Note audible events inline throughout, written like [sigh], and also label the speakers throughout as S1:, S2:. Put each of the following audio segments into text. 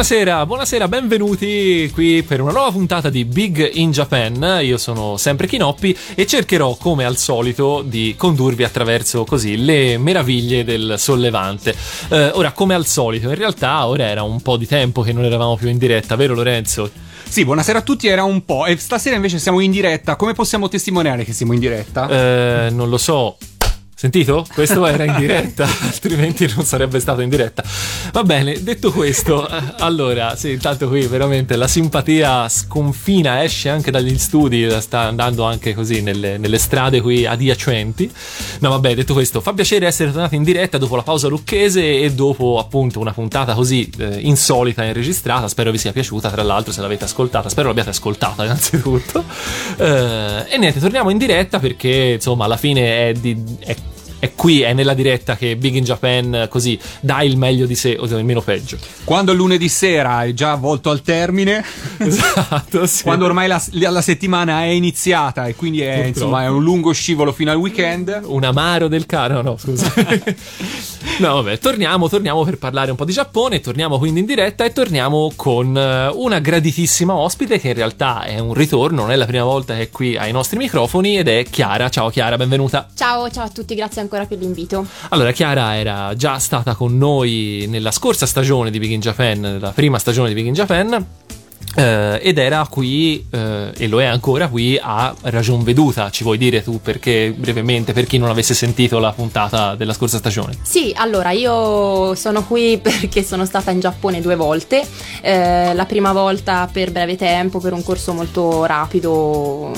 S1: Buonasera, buonasera, benvenuti qui per una nuova puntata di Big in Japan. Io sono sempre Kinoppi e cercherò, come al solito, di condurvi attraverso così le meraviglie del sollevante. Eh, ora, come al solito, in realtà ora era un po' di tempo che non eravamo più in diretta, vero Lorenzo?
S2: Sì, buonasera a tutti, era un po'. E stasera invece siamo in diretta. Come possiamo testimoniare che siamo in diretta?
S1: Eh, non lo so. Sentito? Questo era in diretta, [laughs] altrimenti non sarebbe stato in diretta. Va bene, detto questo, allora, sì, intanto qui veramente la simpatia sconfina, esce anche dagli studi, sta andando anche così nelle, nelle strade qui adiacenti. No, vabbè, detto questo, fa piacere essere tornati in diretta dopo la pausa lucchese e dopo appunto una puntata così eh, insolita e registrata. Spero vi sia piaciuta, tra l'altro, se l'avete ascoltata. Spero l'abbiate ascoltata [laughs] innanzitutto. Eh, e niente, torniamo in diretta perché insomma alla fine è, di, è è qui, è nella diretta che Big in Japan così dà il meglio di sé o il meno peggio.
S2: Quando lunedì sera è già volto al termine, [laughs]
S1: esatto, [laughs] sì.
S2: quando ormai la, la, settimana è iniziata e quindi è, insomma, è, un lungo scivolo fino al weekend.
S1: Un amaro del caro, no, no scusa. [laughs] no, vabbè, torniamo, torniamo per parlare un po' di Giappone, torniamo quindi in diretta e torniamo con eh, una graditissima ospite che in realtà è un ritorno, non è la prima volta che è qui ai nostri microfoni ed è Chiara. Ciao Chiara, benvenuta.
S3: Ciao, ciao a tutti, grazie ancora per l'invito.
S1: Allora, Chiara era già stata con noi nella scorsa stagione di Big in Japan, la prima stagione di Big in Japan. Uh, ed era qui, uh, e lo è ancora qui, a ragion veduta. Ci vuoi dire tu perché, brevemente, per chi non avesse sentito la puntata della scorsa stagione?
S3: Sì, allora io sono qui [laughs] perché sono stata in Giappone due volte. Uh, la prima volta per breve tempo, per un corso molto rapido,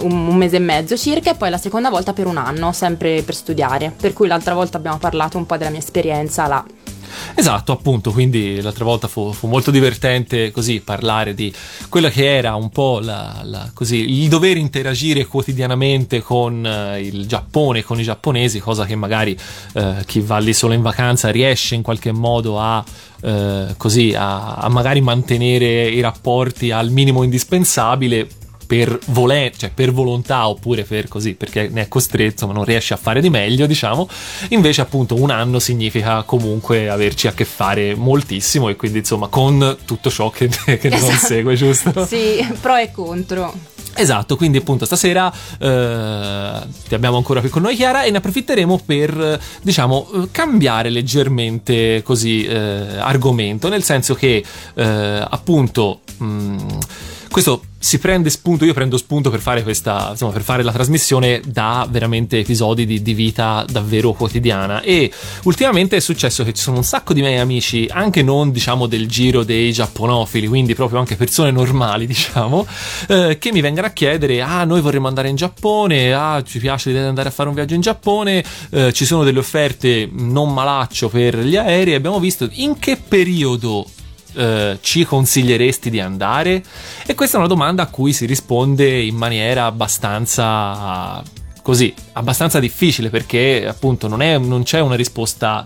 S3: un, un, mese e mezzo circa, e poi la seconda volta per un anno, sempre per studiare. Per cui l'altra volta abbiamo parlato un po' della mia esperienza là.
S1: Esatto, appunto, quindi l'altra volta fu, fu, molto divertente così parlare di quella che era un po' la, la, così, il dover interagire quotidianamente con uh, il Giappone, con i giapponesi, cosa che magari uh, chi va lì solo in vacanza riesce in qualche modo a Uh, così a, a, magari mantenere i rapporti al minimo indispensabile per, voler, cioè per volontà oppure per così, perché ne è costretto, ma non riesce a fare di meglio, diciamo. Invece, appunto, un anno significa comunque averci a che fare moltissimo e quindi, insomma, con tutto ciò che, [laughs] che esatto. ne consegue, giusto?
S3: Sì, pro e contro.
S1: Esatto, quindi appunto stasera eh, ti abbiamo ancora qui con noi Chiara e ne approfitteremo per, diciamo, cambiare leggermente così eh, argomento, nel senso che eh, appunto... Mh, questo si prende spunto, io prendo spunto per fare questa, insomma, per fare la trasmissione da veramente episodi di, di, vita davvero quotidiana. E ultimamente è successo che ci sono un sacco di miei amici, anche non diciamo del giro dei giapponofili, quindi proprio anche persone normali, [laughs] diciamo, eh, che mi vengano a chiedere: Ah, noi vorremmo andare in Giappone, ah, ci piace l'idea di andare a fare un viaggio in Giappone, eh, ci sono delle offerte non malaccio per gli aerei. Abbiamo visto in che periodo eh, ci consiglieresti di andare? E questa è una domanda a cui si risponde in maniera abbastanza così, abbastanza difficile perché appunto non, è, non c'è una risposta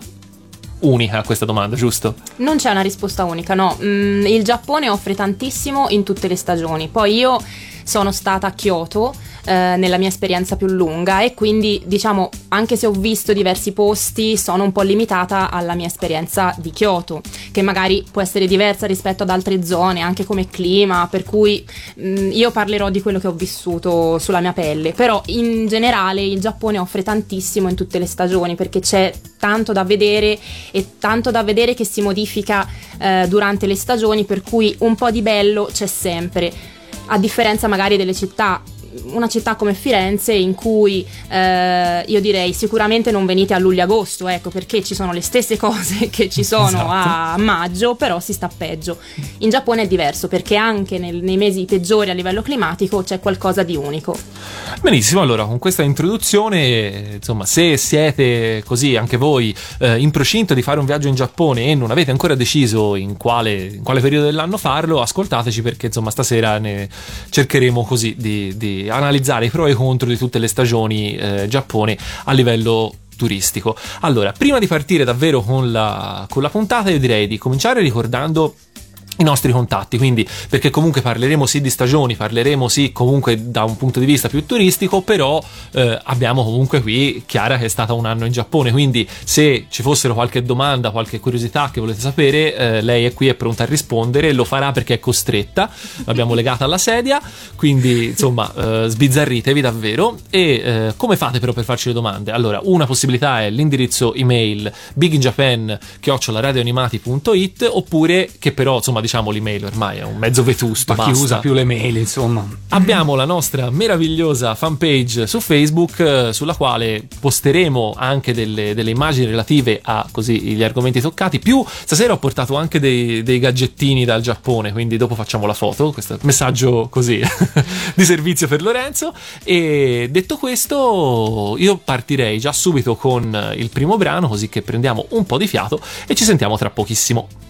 S1: unica a questa domanda, giusto?
S3: Non c'è una risposta unica, no. Mm, il Giappone offre tantissimo in tutte le stagioni. Poi io sono stata a Kyoto eh, nella mia esperienza più lunga e quindi diciamo anche se ho visto diversi posti sono un po' limitata alla mia esperienza di Kyoto che magari può essere diversa rispetto ad altre zone anche come clima per cui mh, mm, io parlerò di quello che ho vissuto sulla mia pelle. Però in generale il Giappone offre tantissimo in tutte le stagioni perché c'è tanto da vedere e tanto da vedere che si modifica eh, durante le stagioni per cui un po' di bello c'è sempre. A differenza magari delle città una città come Firenze in cui eh, io direi sicuramente non venite a luglio-agosto, ecco perché ci sono le stesse cose [laughs] che ci sono esatto. a maggio, però si sta peggio. In Giappone è diverso perché anche nel, nei mesi peggiori a livello climatico c'è qualcosa di unico.
S1: Benissimo, allora con questa introduzione, insomma, se siete così anche voi eh, in procinto di fare un viaggio in Giappone e non avete ancora deciso in quale, in quale periodo dell'anno farlo, ascoltateci perché insomma stasera ne cercheremo così di, di analizzare i pro e i contro di tutte le stagioni eh, Giappone a livello turistico. Allora, prima di partire davvero con la, con la puntata, io direi di cominciare ricordando i nostri contatti, quindi perché comunque parleremo sì di stagioni, parleremo sì comunque da un punto di vista più turistico, però eh, abbiamo comunque qui Chiara che è stata un anno in Giappone, quindi se ci fossero qualche domanda, qualche curiosità che volete sapere, eh, lei è qui, è pronta a rispondere, lo farà perché è costretta, l'abbiamo legata alla sedia, quindi insomma eh, sbizzarritevi davvero e eh, come fate però per farci le domande? Allora, una possibilità è l'indirizzo email biginjapan.radioanimati.it oppure che però insomma diciamo l'email ormai è un mezzo vetusto.
S2: Ma chi usa più le mail, insomma.
S1: Abbiamo la nostra meravigliosa fanpage su Facebook eh, sulla quale posteremo anche delle, delle, immagini relative a così gli argomenti toccati. Più stasera ho portato anche dei, dei gadgettini dal Giappone, quindi dopo facciamo la foto. Questo messaggio così [laughs] di servizio per Lorenzo. E detto questo, io partirei già subito con il primo brano, così che prendiamo un po' di fiato e ci sentiamo tra pochissimo.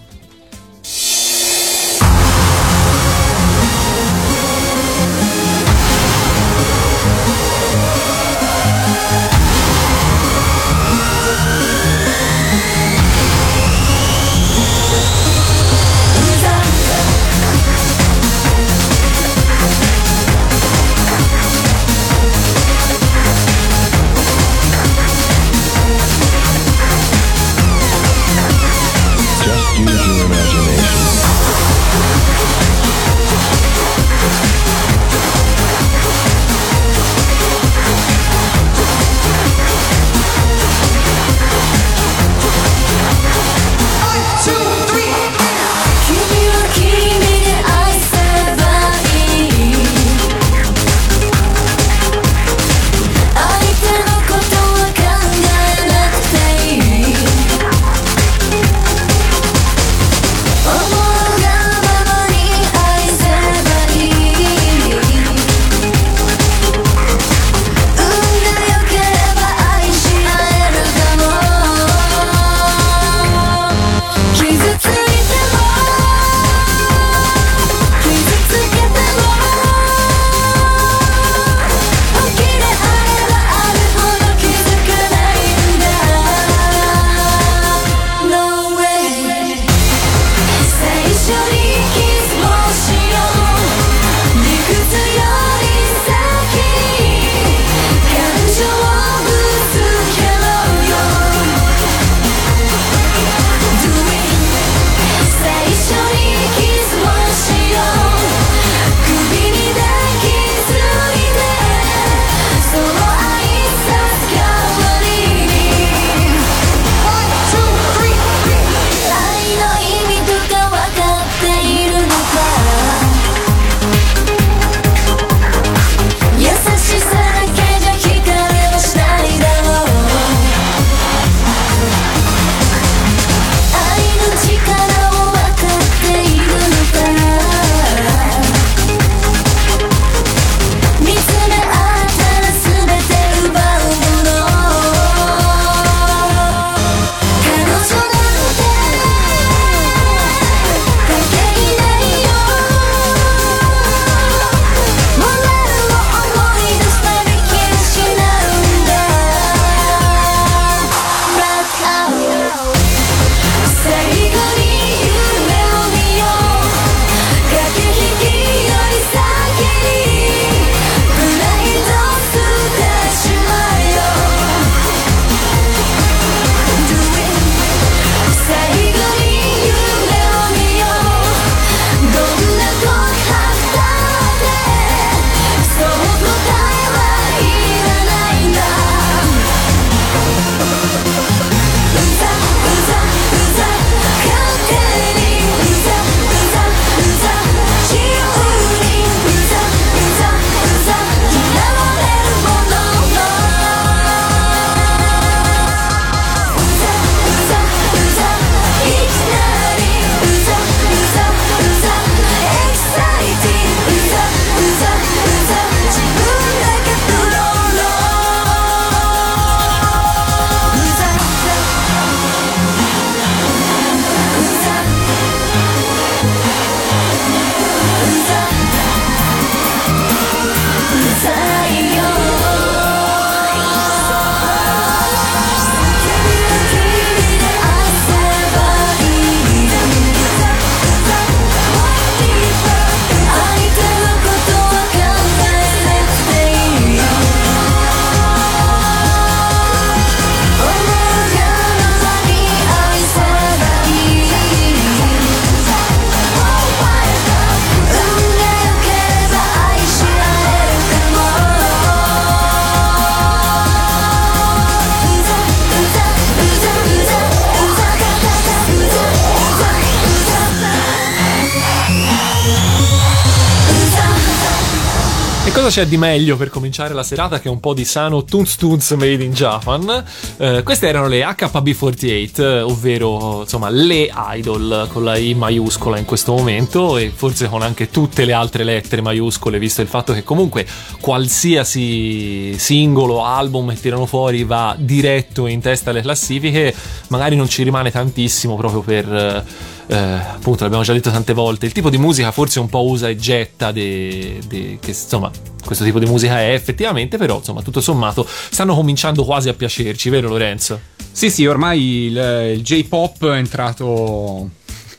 S1: C'è di meglio per cominciare la serata che un po' di sano Tunz Tunz made in Japan? Eh, queste erano le HB48, ovvero insomma le idol con la I maiuscola in questo momento e forse con anche tutte le altre lettere maiuscole, visto il fatto che comunque qualsiasi singolo, album che tirano fuori va diretto in testa alle classifiche, magari non ci rimane tantissimo proprio per eh, appunto l'abbiamo già detto tante volte, il tipo di musica forse un po' usa e getta, de, de, che insomma questo tipo di musica è effettivamente, però insomma tutto sommato stanno cominciando quasi a piacerci, vero Lorenzo?
S2: Sì, sì, ormai il, il J-pop è entrato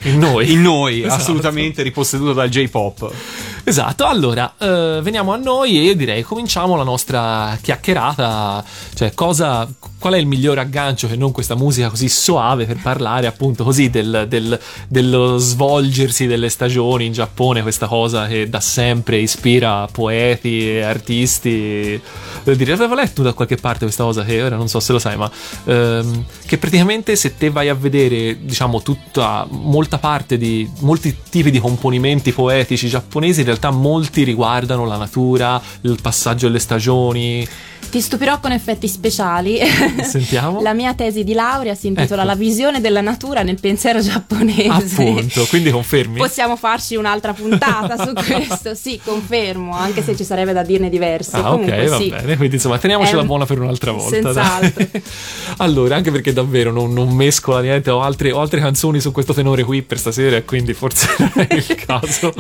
S1: in noi.
S2: In noi, [laughs] esatto. assolutamente riposseduto dal J-pop.
S1: Esatto, allora eh, veniamo a noi e direi cominciamo la nostra chiacchierata, cioè cosa, qual è il miglior aggancio che non questa musica così soave per parlare appunto così del, del, dello svolgersi delle stagioni in Giappone, questa cosa che da sempre ispira poeti e artisti. Devo dire, avevo letto da qualche parte questa cosa che ora non so se lo sai, ma ehm, che praticamente se te vai a vedere diciamo tutta, molta parte di molti tipi di componimenti poetici giapponesi in realtà molti riguardano la natura, il passaggio delle stagioni.
S3: Ti stupirò con effetti speciali. [laughs]
S1: Sentiamo.
S3: La mia tesi di laurea si intitola ecco. La visione della natura nel pensiero giapponese.
S1: Appunto, quindi confermi?
S3: Possiamo farci un'altra puntata su questo. Sì, confermo, anche se ci sarebbe da dirne diverse.
S1: Ah,
S3: Comunque,
S1: ok, va
S3: sì.
S1: bene. Quindi insomma, teniamocela eh, buona per un'altra volta.
S3: Senz'altro. [laughs]
S1: allora, anche perché davvero non, non mescola niente, ho altre, ho altre, canzoni su questo tenore qui per stasera, e quindi forse [laughs] non è il caso.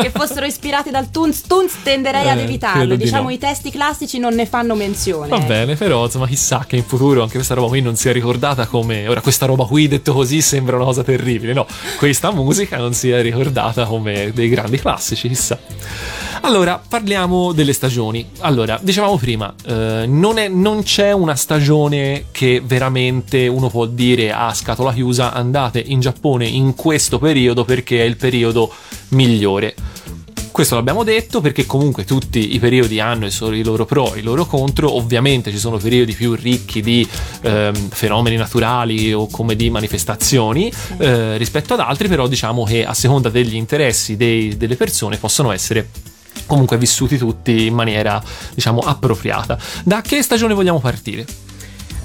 S3: che fossero ispirati dal Tunz Tunz tenderei eh, ad evitarlo. Diciamo no. i testi classici non ne fanno menzione.
S1: Va bene, però insomma chissà che in futuro anche questa roba qui non sia ricordata come ora questa roba qui detto così sembra una cosa terribile. No, questa musica non sia ricordata come dei grandi classici, chissà. Allora, parliamo delle stagioni. Allora, dicevamo prima, eh, non, è, non, c'è una stagione che veramente uno può dire a scatola chiusa andate in Giappone in questo periodo perché è il periodo migliore. Questo l'abbiamo detto perché comunque tutti i periodi hanno i loro pro e i loro contro, ovviamente ci sono periodi più ricchi di ehm, fenomeni naturali o come di manifestazioni eh, rispetto ad altri, però diciamo che a seconda degli interessi dei, delle persone possono essere comunque vissuti tutti in maniera diciamo appropriata. Da che stagione vogliamo partire?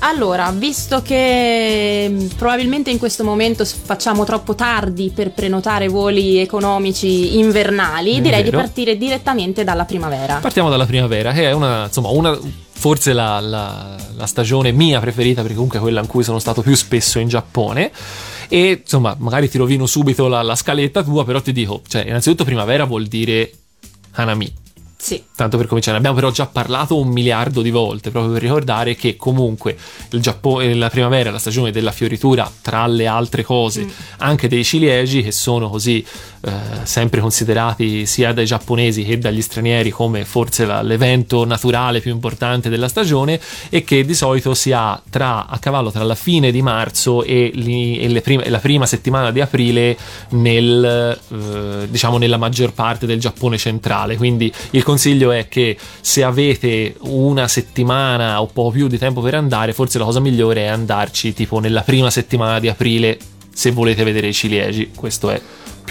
S3: Allora, visto che mm, probabilmente in questo momento facciamo troppo tardi per prenotare voli economici invernali, è direi vero. di partire direttamente dalla primavera.
S1: Partiamo dalla primavera, che è una, insomma, una forse la, la, la, stagione mia preferita, perché comunque è quella in cui sono stato più spesso in Giappone. E insomma, magari ti rovino subito la, la scaletta tua, però ti dico, cioè, innanzitutto primavera vuol dire Hanami
S3: sì.
S1: Tanto per cominciare, abbiamo però già parlato un miliardo di volte, proprio per ricordare che comunque il Giappone, la primavera è la stagione della fioritura, tra le altre cose, mm. anche dei ciliegi che sono così eh, sempre considerati sia dai giapponesi che dagli stranieri come forse la, l'evento naturale più importante della stagione e che di solito si ha tra, a cavallo tra la fine di marzo e, li, e prime, la prima settimana di aprile nel, eh, diciamo nella maggior parte del Giappone centrale. Quindi il consiglio è che se avete una settimana o poco più di tempo per andare, forse la cosa migliore è andarci tipo nella prima settimana di aprile se volete vedere i ciliegi. Questo è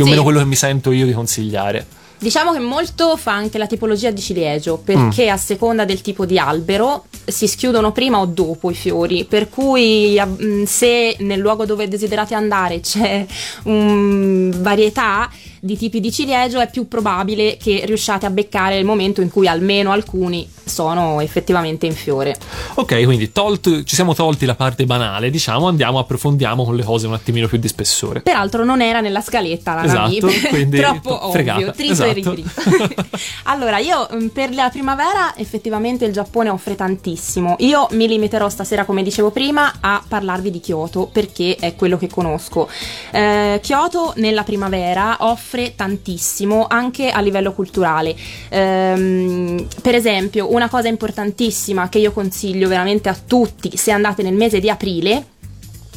S1: più o sì. meno quello che mi sento io di consigliare.
S3: Diciamo che molto fa anche la tipologia di ciliegio, perché mm. a seconda del tipo di albero si schiudono prima o dopo i fiori, per cui mm, se nel luogo dove desiderate andare c'è um, varietà, di tipi di ciliegio è più probabile che riusciate a beccare il momento in cui almeno alcuni sono effettivamente in fiore.
S1: Ok, quindi tolto, ci siamo tolti la parte banale, diciamo, andiamo, approfondiamo con le cose un attimino più di spessore.
S3: Peraltro non era nella scaletta la
S1: esatto, quindi [laughs]
S3: troppo
S1: fregata.
S3: ovvio, trito esatto. E [laughs] allora, io mm, per la primavera effettivamente il Giappone offre tantissimo. Io mi limiterò stasera, come dicevo prima, a parlarvi di Kyoto perché è quello che conosco. Eh, Kyoto nella primavera offre tantissimo anche a livello culturale. Ehm, per esempio, una cosa importantissima che io consiglio veramente a tutti se andate nel mese di aprile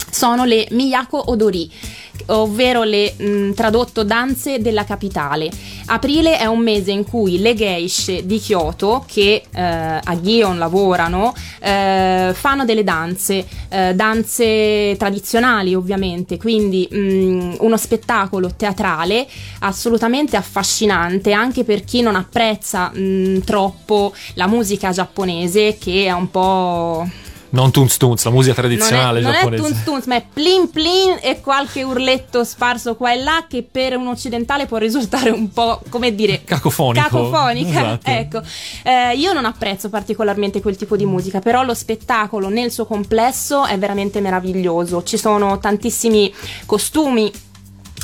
S3: sono le Miyako Odori ovvero le mh, tradotto danze della capitale. Aprile è un mese in cui le geishe di Kyoto, che eh, a Gion lavorano, eh, fanno delle danze, eh, danze tradizionali ovviamente, quindi mh, mm, uno spettacolo teatrale assolutamente affascinante anche per chi non apprezza mh, mm, troppo la musica giapponese che è un po'
S1: non tunz tunz, la musica tradizionale
S3: non
S1: è, giapponese.
S3: Non è tunz tunz, ma è plin plin e qualche urletto sparso qua e là che per un occidentale può risultare un po', come dire,
S1: cacofonico.
S3: Cacofonica.
S1: Esatto. [laughs]
S3: Ecco, eh, io non apprezzo particolarmente quel tipo di musica, però lo spettacolo nel suo complesso è veramente meraviglioso. Ci sono tantissimi costumi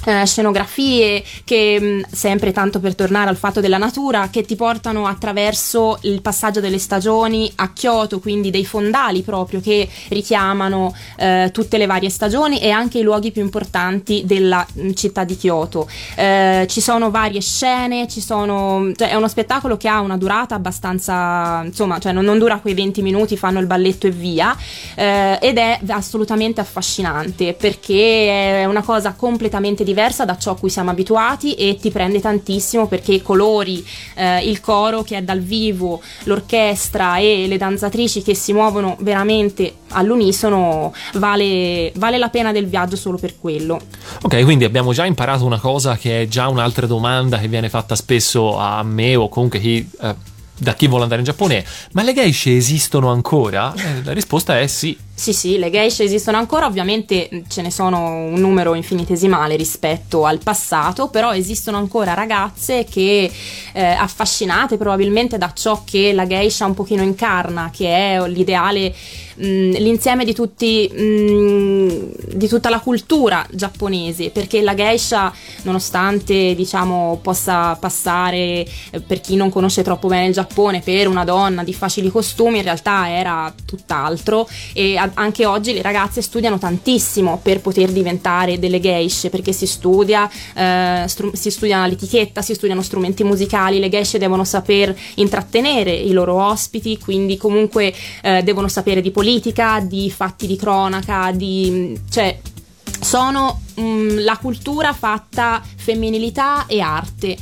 S3: eh, scenografie che mm, sempre tanto per tornare al fatto della natura che ti portano attraverso il passaggio delle stagioni a Kyoto quindi dei fondali proprio che richiamano eh, tutte le varie stagioni e anche i luoghi più importanti della mm, città di Kyoto. Eh, ci sono varie scene ci sono cioè è uno spettacolo che ha una durata abbastanza insomma cioè non, non dura quei 20 minuti fanno il balletto e via eh, ed è assolutamente affascinante perché è una cosa completamente diversa da ciò a cui siamo abituati e ti prende tantissimo perché i colori, eh, il coro che è dal vivo, l'orchestra e le danzatrici che si muovono veramente all'unisono vale, vale la pena del viaggio solo per quello.
S1: Ok, quindi abbiamo già imparato una cosa che è già un'altra domanda che viene fatta spesso a me o comunque chi... Eh, da chi vuole andare in Giappone, ma le geishe esistono ancora? Eh, la risposta è sì.
S3: Sì, sì, le geishe esistono ancora, ovviamente ce ne sono un numero infinitesimale rispetto al passato, però esistono ancora ragazze che eh, affascinate probabilmente da ciò che la geisha un pochino incarna, che è l'ideale mh, l'insieme di, tutti, mh, di tutta la cultura giapponese, perché la geisha, nonostante diciamo possa passare eh, per chi non conosce troppo bene il Giappone per una donna di facili costumi, in realtà era tutt'altro e a- anche oggi le ragazze studiano tantissimo per poter diventare delle geishe, perché si studia, eh, stru- si studia l'etichetta, si studiano strumenti musicali, le geishe devono saper intrattenere i loro ospiti, quindi comunque eh, devono sapere di politica di fatti di cronaca, di, cioè sono mh, la cultura fatta femminilità e arte.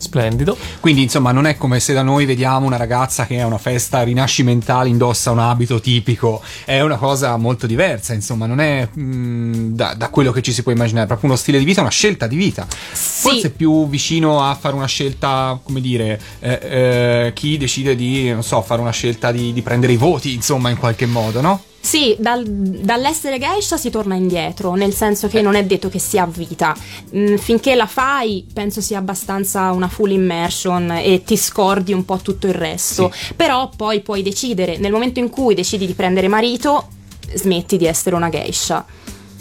S1: Splendido.
S2: Quindi, insomma, non è come se da noi vediamo una ragazza che a una festa rinascimentale indossa un abito tipico, è una cosa molto diversa, insomma, non è mh, mm, da, da, quello che ci si può immaginare, è proprio uno stile di vita, una scelta di vita.
S3: Sì.
S2: Forse più vicino a fare una scelta, come dire, eh, eh, chi decide di, non so, fare una scelta di, di prendere i voti, insomma, in qualche modo, no?
S3: Sì, dal, dall'essere geisha si torna indietro, nel senso che non è detto che sia a vita. Mm, finché la fai, penso sia abbastanza una full immersion e ti scordi un po' tutto il resto. Sì. Però poi puoi decidere, nel momento in cui decidi di prendere marito, smetti di essere una geisha.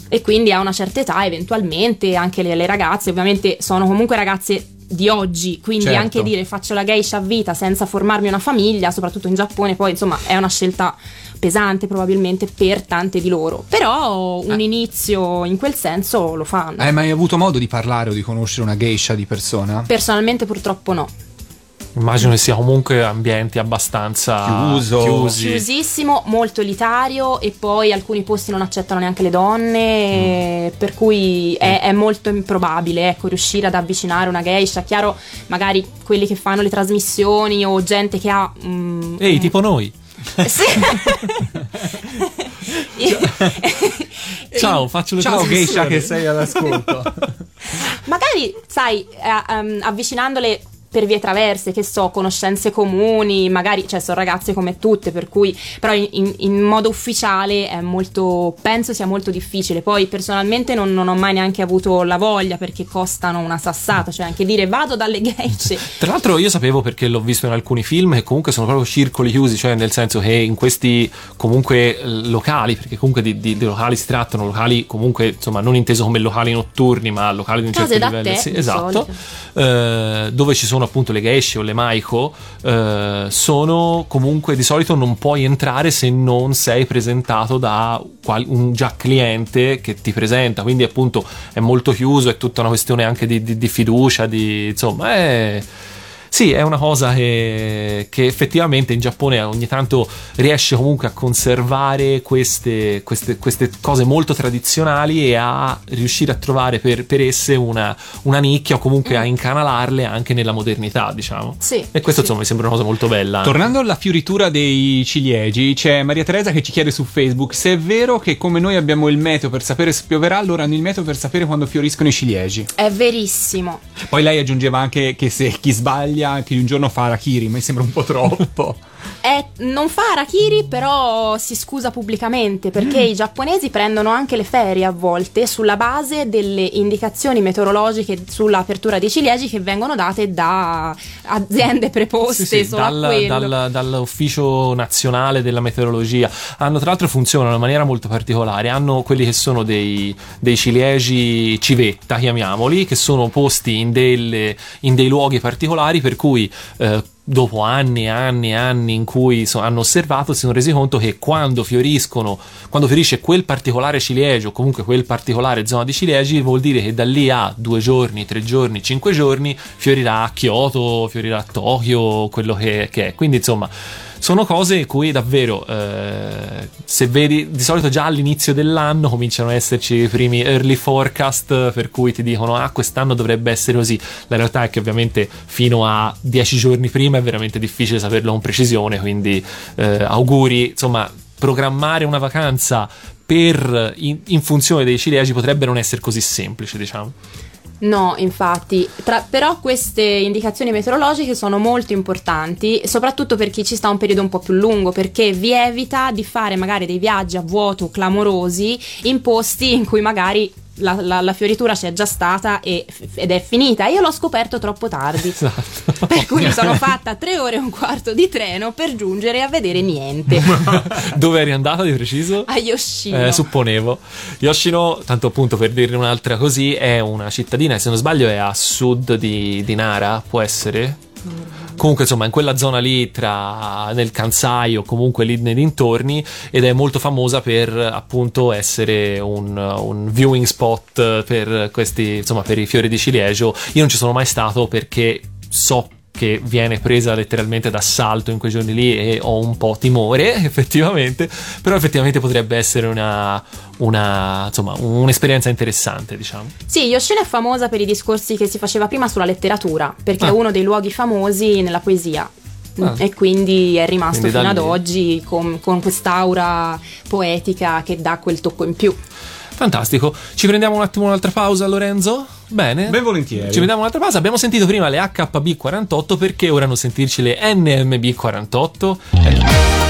S3: E quindi a una certa età, eventualmente, anche le, le ragazze, ovviamente sono comunque ragazze di oggi, quindi certo. anche dire faccio la geisha a vita senza formarmi una famiglia, soprattutto in Giappone, poi insomma è una scelta pesante probabilmente per tante di loro, però un eh. inizio in quel senso lo fanno.
S2: Hai mai avuto modo di parlare o di conoscere una geisha di persona?
S3: Personalmente purtroppo no.
S1: Immagino che sia comunque ambienti abbastanza
S2: Chiuso.
S1: chiusi.
S3: Chiusissimo, molto elitario e poi alcuni posti non accettano neanche le donne, mm. per cui è, è, molto improbabile ecco, riuscire ad avvicinare una geisha. Chiaro, magari quelli che fanno le trasmissioni o gente che ha...
S1: Mm, Ehi, tipo noi.
S3: Sì. [laughs]
S1: Ciao, faccio le
S2: Ciao Geisha che sei all'ascolto.
S3: Magari, sai, eh, um, avvicinandole per vie traverse, che so, conoscenze comuni, magari, cioè sono ragazze come tutte, per cui, però in, in modo ufficiale è molto, penso sia molto difficile. Poi personalmente non, non, ho mai neanche avuto la voglia perché costano una sassata, cioè anche dire vado dalle ghiacce. [laughs]
S1: Tra l'altro io sapevo perché l'ho visto in alcuni film che comunque sono proprio circoli chiusi, cioè nel senso che in questi comunque locali, perché comunque di, di, di locali si trattano, locali comunque insomma non inteso come locali notturni, ma locali di un certo livello.
S3: Te,
S1: sì, esatto. Eh, dove ci sono sono appunto le geishe o le maiko, eh, sono comunque di solito non puoi entrare se non sei presentato da un già cliente che ti presenta, quindi appunto è molto chiuso, è tutta una questione anche di, di, di fiducia, di insomma è sì, è una cosa che, che, effettivamente in Giappone ogni tanto riesce comunque a conservare queste, queste, queste cose molto tradizionali e a riuscire a trovare per, per esse una, una, nicchia o comunque mm. a incanalarle anche nella modernità, diciamo.
S3: Sì.
S1: E questo
S3: sì.
S1: insomma mi sembra una cosa molto bella.
S2: Tornando alla fioritura dei ciliegi, c'è Maria Teresa che ci chiede su Facebook se è vero che come noi abbiamo il meteo per sapere se pioverà, loro hanno il meteo per sapere quando fioriscono i ciliegi.
S3: È verissimo.
S2: Poi lei aggiungeva anche che se chi sbaglia, che un giorno fa Arakiri, ma mi sembra un po' troppo. [laughs]
S3: È, non fa Arakiri, però si scusa pubblicamente perché mm. i giapponesi prendono anche le ferie a volte sulla base delle indicazioni meteorologiche sull'apertura dei ciliegi che vengono date da aziende preposte sì, sì,
S1: dal, dal, dall'ufficio nazionale della meteorologia. Hanno tra l'altro funzionano in maniera molto particolare. Hanno quelli che sono dei, dei ciliegi civetta, chiamiamoli, che sono posti in, delle, in dei luoghi particolari per cui eh, dopo anni e anni e anni in cui so, hanno osservato, si sono resi conto che quando fioriscono, quando fiorisce quel particolare ciliegio, comunque quel particolare zona di ciliegi, vuol dire che da lì a due giorni, tre giorni, cinque giorni fiorirà a Kyoto, fiorirà a Tokyo, quello che, che è. Quindi insomma sono cose in cui davvero eh, se vedi di solito già all'inizio dell'anno cominciano ad esserci i primi early forecast per cui ti dicono ah quest'anno dovrebbe essere così. La realtà è che ovviamente fino a dieci giorni prima è veramente difficile saperlo con precisione quindi eh, auguri. Insomma programmare una vacanza per, in, in funzione dei ciliegi potrebbe non essere così semplice diciamo
S3: No, infatti, tra, però queste indicazioni meteorologiche sono molto importanti, soprattutto per chi ci sta un periodo un po' più lungo, perché vi evita di fare magari dei viaggi a vuoto clamorosi in posti in cui magari la, la, la, fioritura c'è già stata e, ed è finita. Io l'ho scoperto troppo tardi. [laughs] Esatto. Per cui mi sono fatta tre ore e un quarto di treno per giungere a vedere niente. [laughs]
S1: Dove eri andata di preciso?
S3: A Yoshino.
S1: Eh, supponevo. Yoshino, tanto appunto per dirne un'altra così, è una cittadina, se non sbaglio è a sud di, di Nara, può essere? Mm comunque insomma in quella zona lì tra nel Kansai o comunque lì nei dintorni ed è molto famosa per appunto essere un, un viewing spot per questi insomma per i fiori di ciliegio. Io non ci sono mai stato perché so che viene presa letteralmente d'assalto in quei giorni lì e ho un po' timore [laughs] effettivamente, però effettivamente potrebbe essere una, una, insomma, un'esperienza interessante diciamo.
S3: Sì, Yoshino è famosa per i discorsi che si faceva prima sulla letteratura, perché ah. è uno dei luoghi famosi nella poesia. Ah. E quindi è rimasto quindi fino ad oggi con, con quest'aura poetica che dà quel tocco in più.
S1: Fantastico. Ci prendiamo un attimo un'altra pausa, Lorenzo? Bene.
S2: Ben volentieri.
S1: Ci vediamo un'altra pausa. Abbiamo sentito prima le HB48, perché ora non sentirci le NMB48? Eh.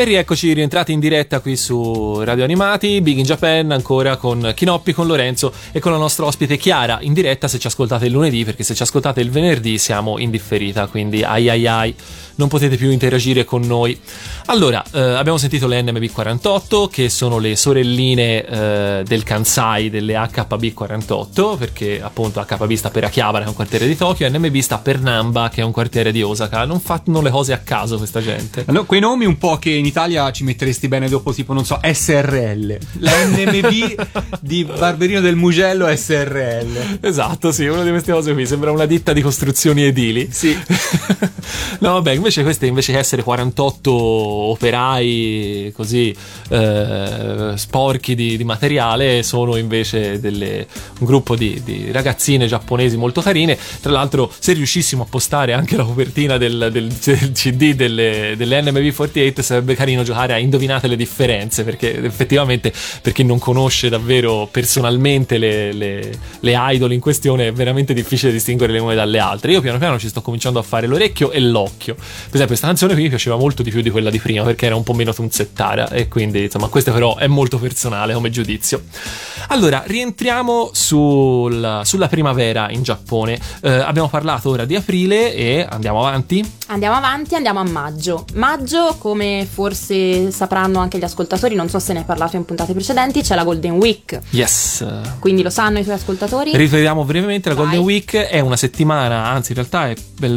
S1: E rieccoci rientrati in diretta qui su Radio Animati, Big in Japan, ancora con Kinoppi, con Lorenzo e con la nostra ospite Chiara, in diretta se ci ascoltate il lunedì, perché se ci ascoltate il venerdì siamo in differita, quindi ai ai ai non potete più interagire con noi. Allora, eh, abbiamo sentito le NMB48 che sono le sorelline eh, del Kansai delle HB48 perché appunto HB sta per Akihabara che è un quartiere di Tokyo e NMB sta per Namba che è un quartiere di Osaka. Non fanno le cose a caso questa gente.
S2: No, quei nomi un po' che in Italia ci metteresti bene dopo tipo non so SRL. La NMB [laughs] di Barberino del Mugello SRL.
S1: Esatto, sì, una di queste cose qui sembra una ditta di costruzioni edili.
S2: Sì. [laughs]
S1: no, vabbè, invece queste invece che essere 48 operai così eh, sporchi di, di, materiale sono invece delle, un gruppo di, di, ragazzine giapponesi molto carine. Tra l'altro, se riuscissimo a postare anche la copertina del, del, del CD delle, delle NMV48 sarebbe carino giocare a indovinate le differenze perché effettivamente per chi non conosce davvero personalmente le, le, le idol in questione è veramente difficile distinguere le une dalle altre. Io piano piano ci sto cominciando a fare l'orecchio e l'occhio. Per esempio, questa canzone qui mi piaceva molto di più di quella di prima perché era un po' meno tunzettara e quindi insomma questa però è molto personale come giudizio. Allora, rientriamo sul, sulla primavera in Giappone. Eh, abbiamo parlato ora di aprile e andiamo avanti.
S3: Andiamo avanti, andiamo a maggio. Maggio, come forse sapranno anche gli ascoltatori, non so se ne è parlato in puntate precedenti, c'è la Golden Week.
S1: Yes.
S3: Quindi lo sanno i tuoi ascoltatori?
S1: Ripetiamo brevemente, la Vai. Golden Week è una settimana, anzi in realtà è,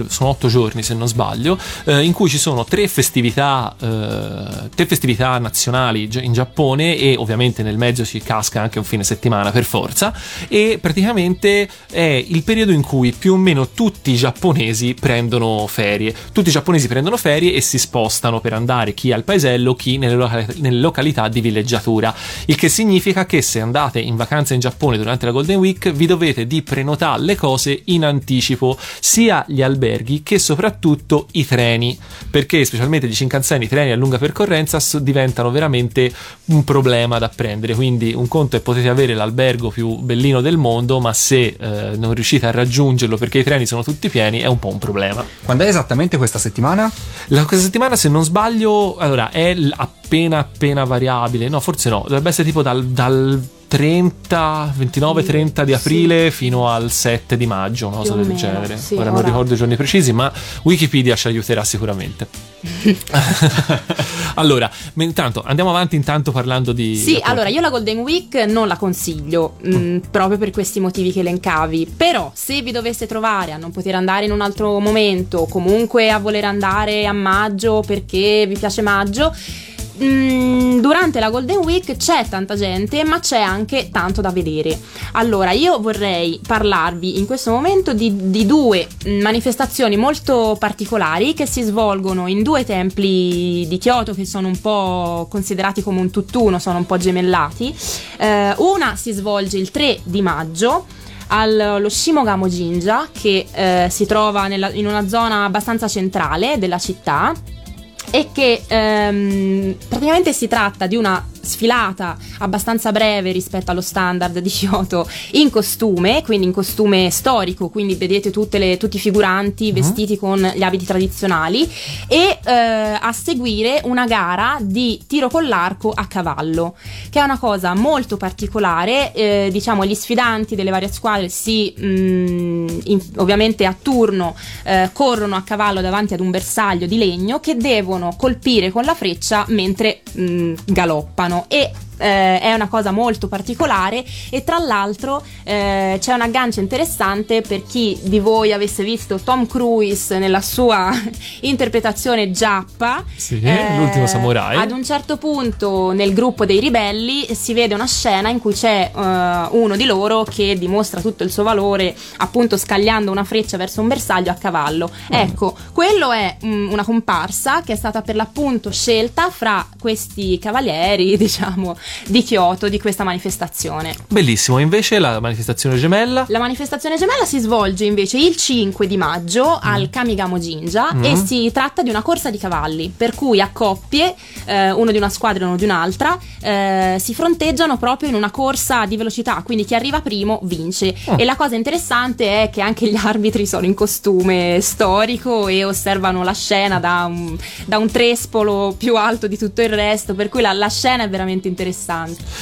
S1: sono otto giorni se non sbaglio, eh, in cui ci sono tre festività, eh, tre festività nazionali in Giappone e ovviamente nel mezzo ci casca anche un fine settimana per forza e praticamente è il periodo in cui più o meno tutti i giapponesi prendono ferie tutti i giapponesi prendono ferie e si spostano per andare chi al paesello, chi nelle, loca- nelle località di villeggiatura. Il che significa che se andate in vacanza in Giappone durante la Golden Week vi dovete di prenotare le cose in anticipo, sia gli alberghi che soprattutto i treni, perché specialmente gli Shinkansen, i treni a lunga percorrenza diventano veramente un problema da prendere. Quindi un conto è potete avere l'albergo più bellino del mondo, ma se eh, non riuscite a raggiungerlo perché i treni sono tutti pieni è un po' un problema.
S2: Quando è esattamente esattamente questa settimana?
S1: La, questa settimana, se non sbaglio, allora è appena appena variabile. No, forse no. Dovrebbe essere tipo dal, dal 30, 29, 30 di aprile sì. fino al 7 di maggio, una cosa del meno, genere. Sì, ora, ora non ricordo i giorni precisi, ma Wikipedia ci aiuterà sicuramente. [laughs] allora, intanto andiamo avanti intanto parlando di...
S3: Sì, appunto. allora io la Golden Week non la consiglio, mh, mm, proprio per questi motivi che elencavi, però se vi doveste trovare a non poter andare in un altro momento, comunque a voler andare a maggio perché vi piace maggio, Mm, durante la Golden Week c'è tanta gente, ma c'è anche tanto da vedere. Allora, io vorrei parlarvi in questo momento di, di due manifestazioni molto particolari che si svolgono in due templi di Kyoto che sono un po' considerati come un tutt'uno, sono un po' gemellati. Eh, una si svolge il 3 di maggio allo Shimogamo Jinja che eh, si trova nella, in una zona abbastanza centrale della città e che ehm, praticamente si tratta di una sfilata abbastanza breve rispetto allo standard di Kyoto in costume, quindi in costume storico, quindi vedete le, tutti i figuranti uh-huh. vestiti con gli abiti tradizionali e eh, a seguire una gara di tiro con l'arco a cavallo, che è una cosa molto particolare, eh, diciamo gli sfidanti delle varie squadre si mh, mm, in, ovviamente a turno eh, corrono a cavallo davanti ad un bersaglio di legno che devono colpire con la freccia mentre mh, mm, galoppano italiano e eh, è una cosa molto particolare e tra l'altro eh, c'è un aggancio interessante per chi di voi avesse visto Tom Cruise nella sua [laughs] interpretazione giappa.
S1: Sì, eh, l'ultimo samurai.
S3: ad un certo punto nel gruppo dei ribelli si vede una scena in cui c'è uh, uno di loro che dimostra tutto il suo valore appunto scagliando una freccia verso un bersaglio a cavallo. Mm. ecco quello è um, una comparsa che è stata per l'appunto scelta fra questi cavalieri [laughs] diciamo di Kyoto di questa manifestazione.
S1: Bellissimo, invece la manifestazione gemella?
S3: La manifestazione gemella si svolge invece il 5 di maggio mm. al Kamigamo Jinja mm. e si tratta di una corsa di cavalli, per cui a coppie, eh, uno di una squadra e uno di un'altra, eh, si fronteggiano proprio in una corsa di velocità, quindi chi arriva primo vince. Oh. E la cosa interessante è che anche gli [laughs] arbitri sono in costume storico e osservano la scena da un, da un trespolo più alto di tutto il resto, per cui la, la scena è veramente interessante.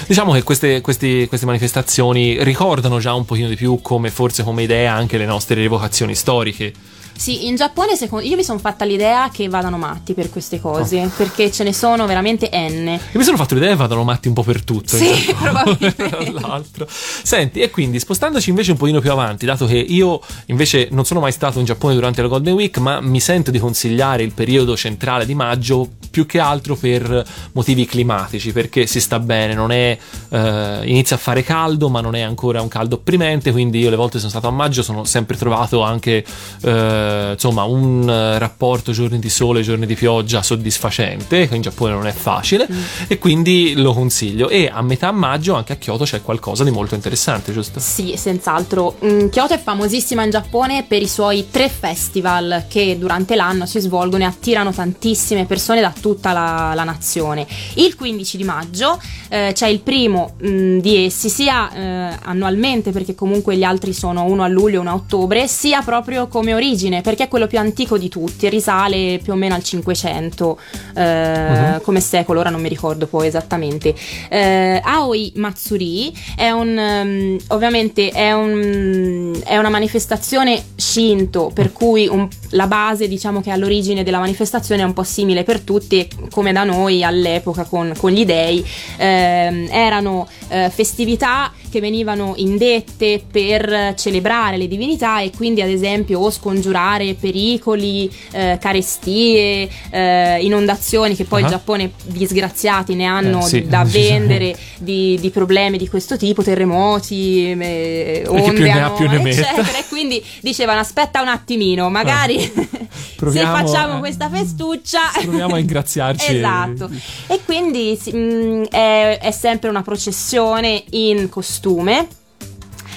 S1: Diciamo che queste, questi, queste, manifestazioni ricordano già un pochino di più come forse come idea anche le nostre rievocazioni storiche.
S3: Sì, in Giappone secondo, io mi sono fatta l'idea che vadano matti per queste cose, oh. perché ce ne sono veramente N. Io
S1: mi sono fatto l'idea che vadano matti un po' per tutto.
S3: Sì, [laughs] probabilmente.
S1: l'altro. Senti, e quindi spostandoci invece un pochino più avanti, dato che io invece non sono mai stato in Giappone durante la Golden Week, ma mi sento di consigliare il periodo centrale di maggio più che altro per motivi climatici, perché si sta bene, non è, eh, inizia a fare caldo, ma non è ancora un caldo opprimente, quindi io le volte sono stato a maggio sono sempre trovato anche eh, insomma un rapporto giorni di sole, giorni di pioggia soddisfacente, che in Giappone non è facile, mm. e quindi lo consiglio. E a metà maggio anche a Kyoto c'è qualcosa di molto interessante, giusto?
S3: Sì, senz'altro. Mm, Kyoto è famosissima in Giappone per i suoi tre festival che durante l'anno si svolgono e attirano tantissime persone da tutta la, la nazione. Il 15 di maggio eh, c'è il primo mh, mm, di essi, sia eh, annualmente, perché comunque gli altri sono uno a luglio e uno a ottobre, sia proprio come origine, perché è quello più antico di tutti, risale più o meno al 500 eh, uh-huh. come secolo, ora non mi ricordo poi esattamente. Eh, Aoi Matsuri è un, um, ovviamente è, un, è una manifestazione Shinto, per cui un, la base diciamo che all'origine della manifestazione è un po' simile per tutti, come da noi all'epoca con, con gli dei, eh, erano festività che venivano indette per celebrare le divinità e quindi ad esempio o scongiurare pericoli, eh, carestie, eh, inondazioni che poi uh-huh. il Giappone disgraziati ne hanno eh, sì. da [laughs] vendere di, di, problemi di questo tipo, terremoti, eh, onde, hanno, eccetera. E quindi dicevano aspetta un attimino, magari [laughs] se facciamo questa festuccia [laughs]
S1: proviamo a ingraziarci.
S3: esatto. E quindi mh, mm, è, è sempre una processione in costume costume.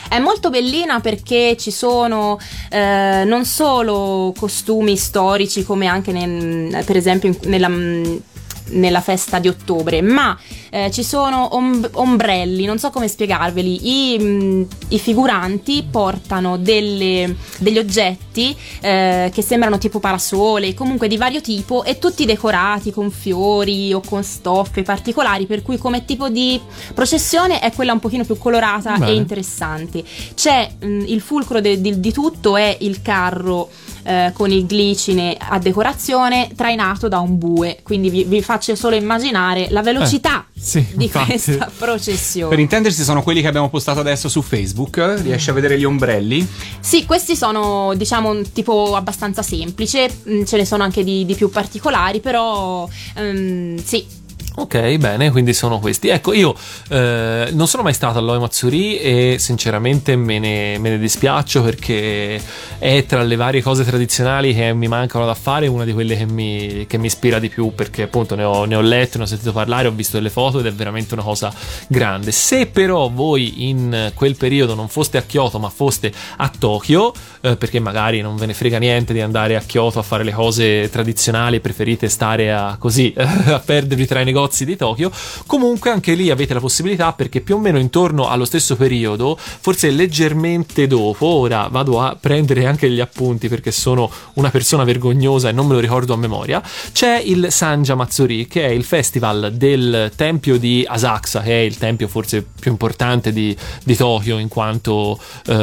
S3: È molto bellina perché ci sono eh, non solo costumi storici come anche nel, per esempio in, nella nella festa di ottobre, ma eh, ci sono om- ombrelli, non so come spiegarveli, I, mh, mm, i figuranti portano delle, degli oggetti eh, che sembrano tipo parasole, comunque di vario tipo e tutti decorati con fiori o con stoffe particolari, per cui come tipo di processione è quella un pochino più colorata Bene. e interessante. C'è mh, mm, il fulcro de- di, di tutto è il carro eh, con il glicine a decorazione trainato da un bue. Quindi vi, vi faccio solo immaginare la velocità eh, sì, di infatti. questa processione.
S2: Per intendersi, sono quelli che abbiamo postato adesso su Facebook. Riesci a vedere gli ombrelli?
S3: Sì, questi sono diciamo un tipo abbastanza semplice. Mm, ce ne sono anche di, di più particolari, però um, sì
S1: Ok, bene, quindi sono questi. Ecco, io eh, non sono mai stato all'Oi Matsuri e sinceramente me ne, me ne, dispiaccio perché è tra le varie cose tradizionali che mi mancano da fare una di quelle che mi, che mi ispira di più perché appunto ne ho, ne ho, letto, ne ho sentito parlare, ho visto delle foto ed è veramente una cosa grande. Se però voi in quel periodo non foste a Kyoto ma foste a Tokyo, eh, perché magari non ve ne frega niente di andare a Kyoto a fare le cose tradizionali, preferite stare a, così [laughs] a perdervi tra i negozi negozi di Tokyo. Comunque anche lì avete la possibilità perché più o meno intorno allo stesso periodo, forse leggermente dopo, ora vado a prendere anche gli appunti perché sono una persona vergognosa e non me lo ricordo a memoria, c'è il Sanja Matsuri che è il festival del tempio di Asakusa, che è il tempio forse più importante di, di Tokyo in quanto eh,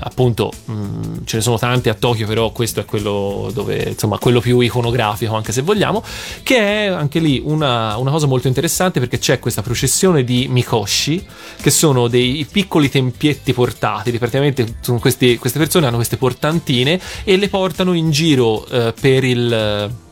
S1: appunto mh, mm, ce ne sono tanti a Tokyo, però questo è quello dove insomma quello più iconografico anche se vogliamo, che è anche lì una, una cosa cosa molto interessante perché c'è questa processione di Mikoshi, che sono dei piccoli tempietti portatili. Praticamente questi, queste persone hanno queste portantine e le portano in giro eh, per il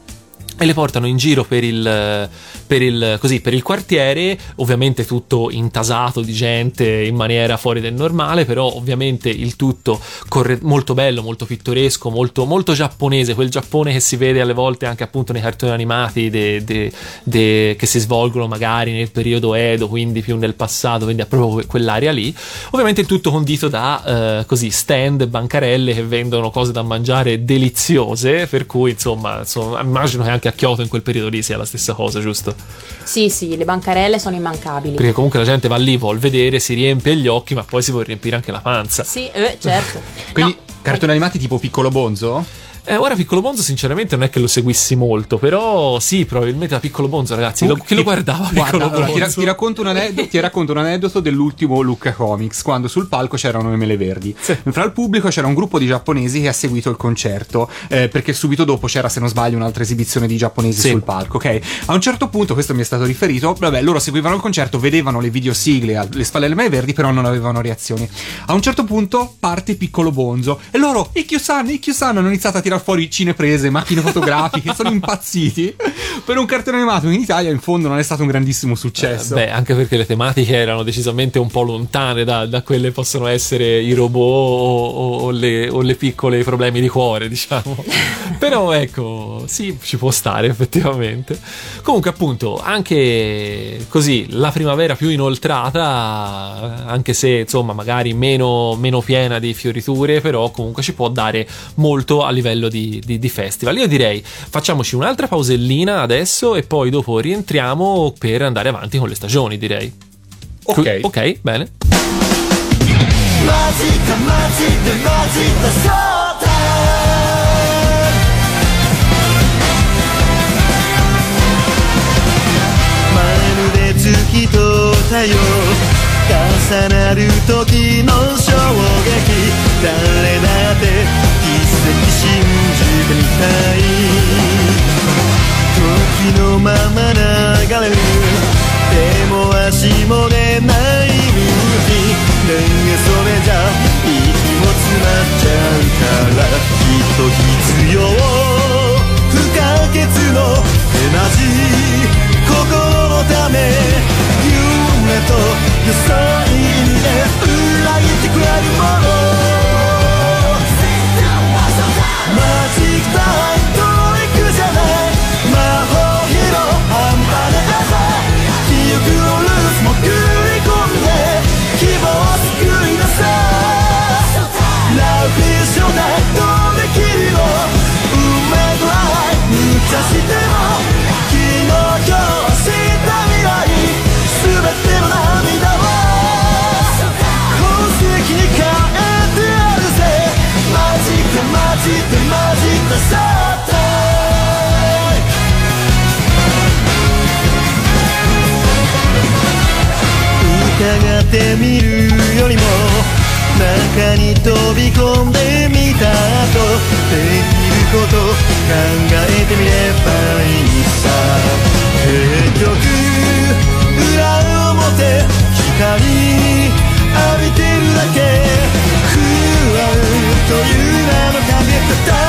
S1: e le portano in giro per il, per il, così, per il quartiere, ovviamente tutto intasato di gente in maniera fuori del normale, però ovviamente il tutto corre, molto bello, molto pittoresco, molto, molto, giapponese, quel Giappone che si vede alle volte anche appunto nei cartoni animati de, de, de, che si svolgono magari nel periodo Edo, quindi più nel passato, quindi ha proprio quell'area lì. Ovviamente il tutto condito da eh, così stand, bancarelle che vendono cose da mangiare deliziose, per cui insomma, insomma immagino che anche anche a Kyoto in quel periodo lì sia la stessa cosa, giusto?
S3: Sì, sì, le bancarelle sono immancabili.
S1: Perché comunque la gente va lì, vuol vedere, si riempie gli occhi, ma poi si vuole riempire anche la panza.
S3: Sì, eh, certo.
S2: Quindi
S3: No,
S2: cartoni animati tipo Piccolo Bonzo?
S1: Eh, ora Piccolo Bonzo sinceramente non è che lo seguissi molto, però sì, probabilmente da Piccolo Bonzo ragazzi, lo, chi lo guardava
S2: Guarda, allora, ti, ra- ti racconto un aneddoto, ti racconto un aneddoto dell'ultimo Lucca Comics, quando sul palco c'erano le mele verdi.
S1: Sì.
S2: Tra il pubblico c'era un gruppo di giapponesi che ha seguito il concerto, eh, perché subito dopo c'era, se non sbaglio, un'altra esibizione di giapponesi
S1: Sì.
S2: sul palco, ok? A un certo punto, questo mi è stato riferito, vabbè, loro seguivano il concerto, vedevano le videosigle alle spalle delle mele verdi, però non avevano reazioni. A un certo punto parte Piccolo Bonzo e loro, Ikkyo-san, Ikkyo-san, hanno iniziato a tirar fuori cineprese, macchine fotografiche, sono impazziti per un cartone animato che in Italia in fondo non è stato un grandissimo successo.
S1: Beh, anche perché le tematiche erano decisamente un po' lontane da, da quelle possono essere i robot o, o- o le, o le piccole problemi di cuore, diciamo. [laughs] Però ecco, sì, ci può stare effettivamente. Comunque, appunto, anche così la primavera più inoltrata, anche se insomma magari meno, meno piena di fioriture, però comunque ci può dare molto a livello di, di- di festival. Io direi facciamoci un'altra pausellina adesso e poi dopo rientriamo per andare avanti con le stagioni, direi.
S2: Ok.
S1: Ok, bene.
S4: マジかマジでマジだショータまるで月と太陽重なる時の衝撃誰だって奇跡 信じてみたい時のまま流れる手も足も出ない向きねえそれじゃ息も詰まっちゃうからきっと必要不可欠のエナジー心のため夢と予想にで裏切ってくれるもの マジック マジでマジでサータ疑ってみるよりも中に飛び込んでみた後できること考えてみればいいさ結局裏表光浴びてるだけ。という名の影戦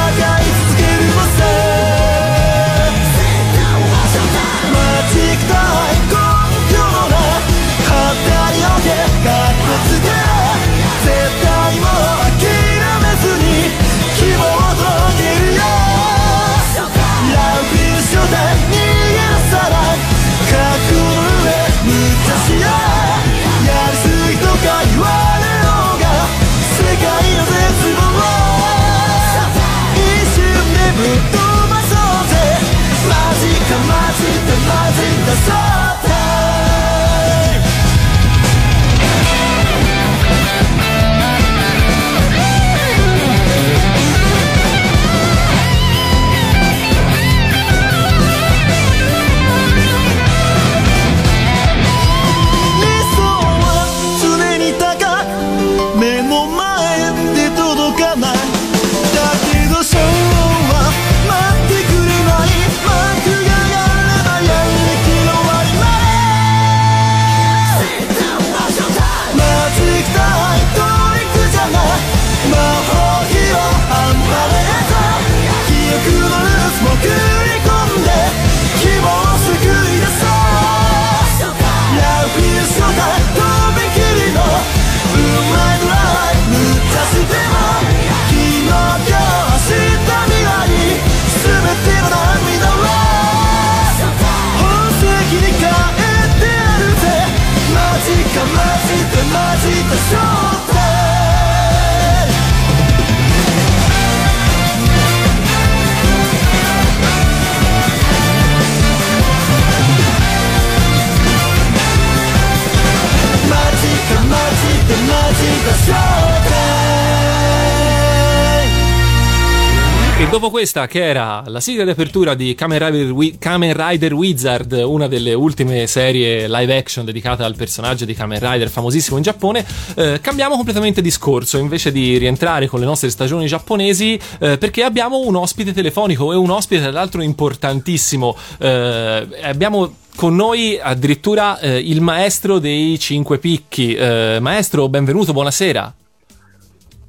S1: E dopo questa, che era la sigla di apertura di Kamen Rider, Kamen Rider Wizard, una delle ultime serie live action dedicata al personaggio di Kamen Rider famosissimo in Giappone, eh, cambiamo completamente discorso. Invece di rientrare con le nostre stagioni giapponesi, eh, perché abbiamo un ospite telefonico e un ospite, tra l'altro, importantissimo. Eh, abbiamo con noi addirittura eh, il maestro dei cinque picchi. Eh, maestro, benvenuto, buonasera.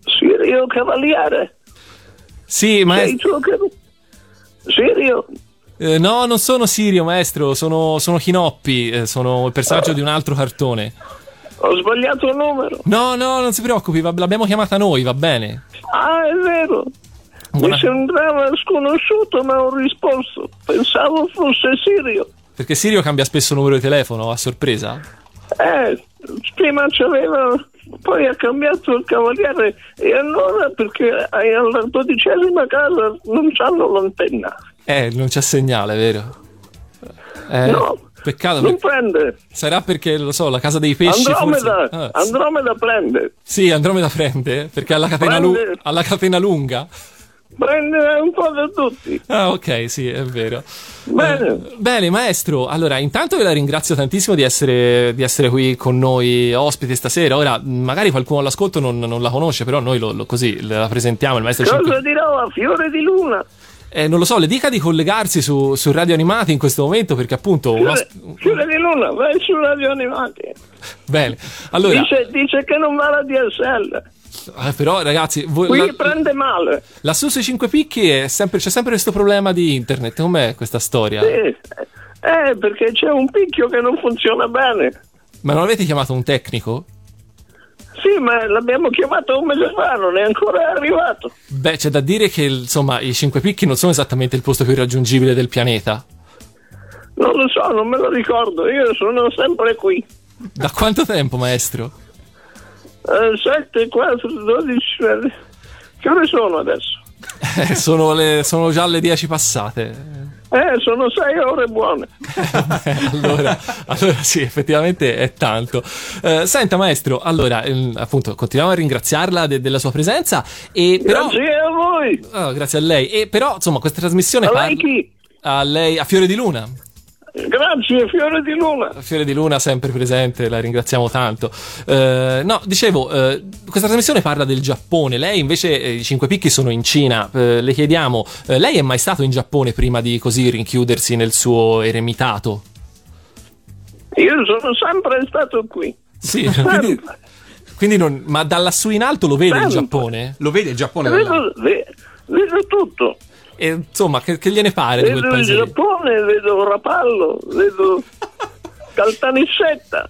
S5: Sirio Cavaliere,
S1: Sì, maestro.
S5: Sirio,
S1: Eh, no, non sono Sirio, maestro, sono, sono Chinoppi, eh, sono il personaggio di un altro cartone.
S5: ho sbagliato il numero.
S1: No, no, non si preoccupi, va- l'abbiamo chiamata noi, va bene.
S5: Ah, è vero.
S1: Buona-
S5: Mi sembrava sconosciuto, ma ho risposto. Pensavo fosse Sirio.
S1: Perché Sirio cambia spesso numero di telefono a sorpresa.
S5: Eh, prima c'aveva, poi ha cambiato il cavaliere. E allora, perché alla dodicesima casa non c'hanno l'antenna.
S1: Eh, non c'è segnale, vero? Eh,
S5: No,
S1: Peccato,
S5: non
S1: perché-
S5: prende.
S1: sarà perché, lo so, la casa dei pesci
S5: Andromeda,
S1: forse... Ah.
S5: Andromeda prende.
S1: Sì, Andromeda prende, perché ha la catena, lu- catena lunga.
S5: Prende un po' da tutti.
S1: Ah, ok, sì, è vero.
S5: Bene.
S1: Eh, bene, maestro. Allora, intanto ve la ringrazio tantissimo di essere, di essere qui con noi ospite stasera. Ora, magari qualcuno all'ascolto non, non la conosce, però noi lo, lo- così la presentiamo. Il maestro
S5: Cosa
S1: Cinque-
S5: dirò a Fiore di Luna?
S1: Eh, non lo so, le dica di collegarsi su, su Radio Animati in questo momento perché appunto... un
S5: Fiore,
S1: osp-
S5: Fiore di Luna, vai su Radio Animati.
S1: Bene, allora...
S5: Dice, dice che non va la DSL.
S1: Eh, però ragazzi, voi-
S5: Qui
S1: la,
S5: prende male.
S1: lassù sui 5 picchi è sempre, c'è sempre questo problema di internet. Com'è questa storia?
S5: Sì. Eh, perché c'è un picchio che non funziona bene.
S1: Ma non avete chiamato un tecnico?
S5: Sì, ma l'abbiamo chiamato un mese fa, non è ancora arrivato.
S1: Beh, c'è da dire che insomma i 5 picchi non sono esattamente il posto più raggiungibile del pianeta.
S5: Non lo so, non me lo ricordo. Io sono sempre qui.
S1: Da quanto tempo, maestro?
S5: Eh, 7, 4, 12. eh, Che ore sono adesso?
S1: Eh, sono, le- sono già le 10 passate.
S5: Eh, sono 6 ore buone. [laughs]
S1: Eh, allora, allora sì, effettivamente è tanto. Eh, senta, maestro, allora, ehm, appunto, continuiamo a ringraziarla de- della sua presenza. E però,
S5: Grazie a voi.
S1: Ah, grazie a lei. E però, insomma, questa trasmissione
S5: A
S1: parla
S5: lei chi?
S1: a lei, a Fiore di Luna.
S5: Grazie, Fiore di Luna.
S1: Fiore di Luna sempre presente, la ringraziamo tanto. Eh, no, dicevo, eh, questa trasmissione parla del Giappone, lei invece eh, i cinque picchi sono in Cina. Eh, le chiediamo, eh, lei è mai stato in Giappone prima di così rinchiudersi nel suo eremitato?
S5: Io sono sempre stato qui.
S1: Sì, quindi, quindi non, ma da lassù in alto lo vede il
S5: Sempre.
S1: Giappone?
S2: Lo vede il Giappone?
S5: Vedo, ve- vedo tutto.
S1: E insomma, che, che gliene pare di quel
S5: Vedo il
S1: paese? lì?
S5: Giappone, vedo Rapallo, vedo Caltanissetta.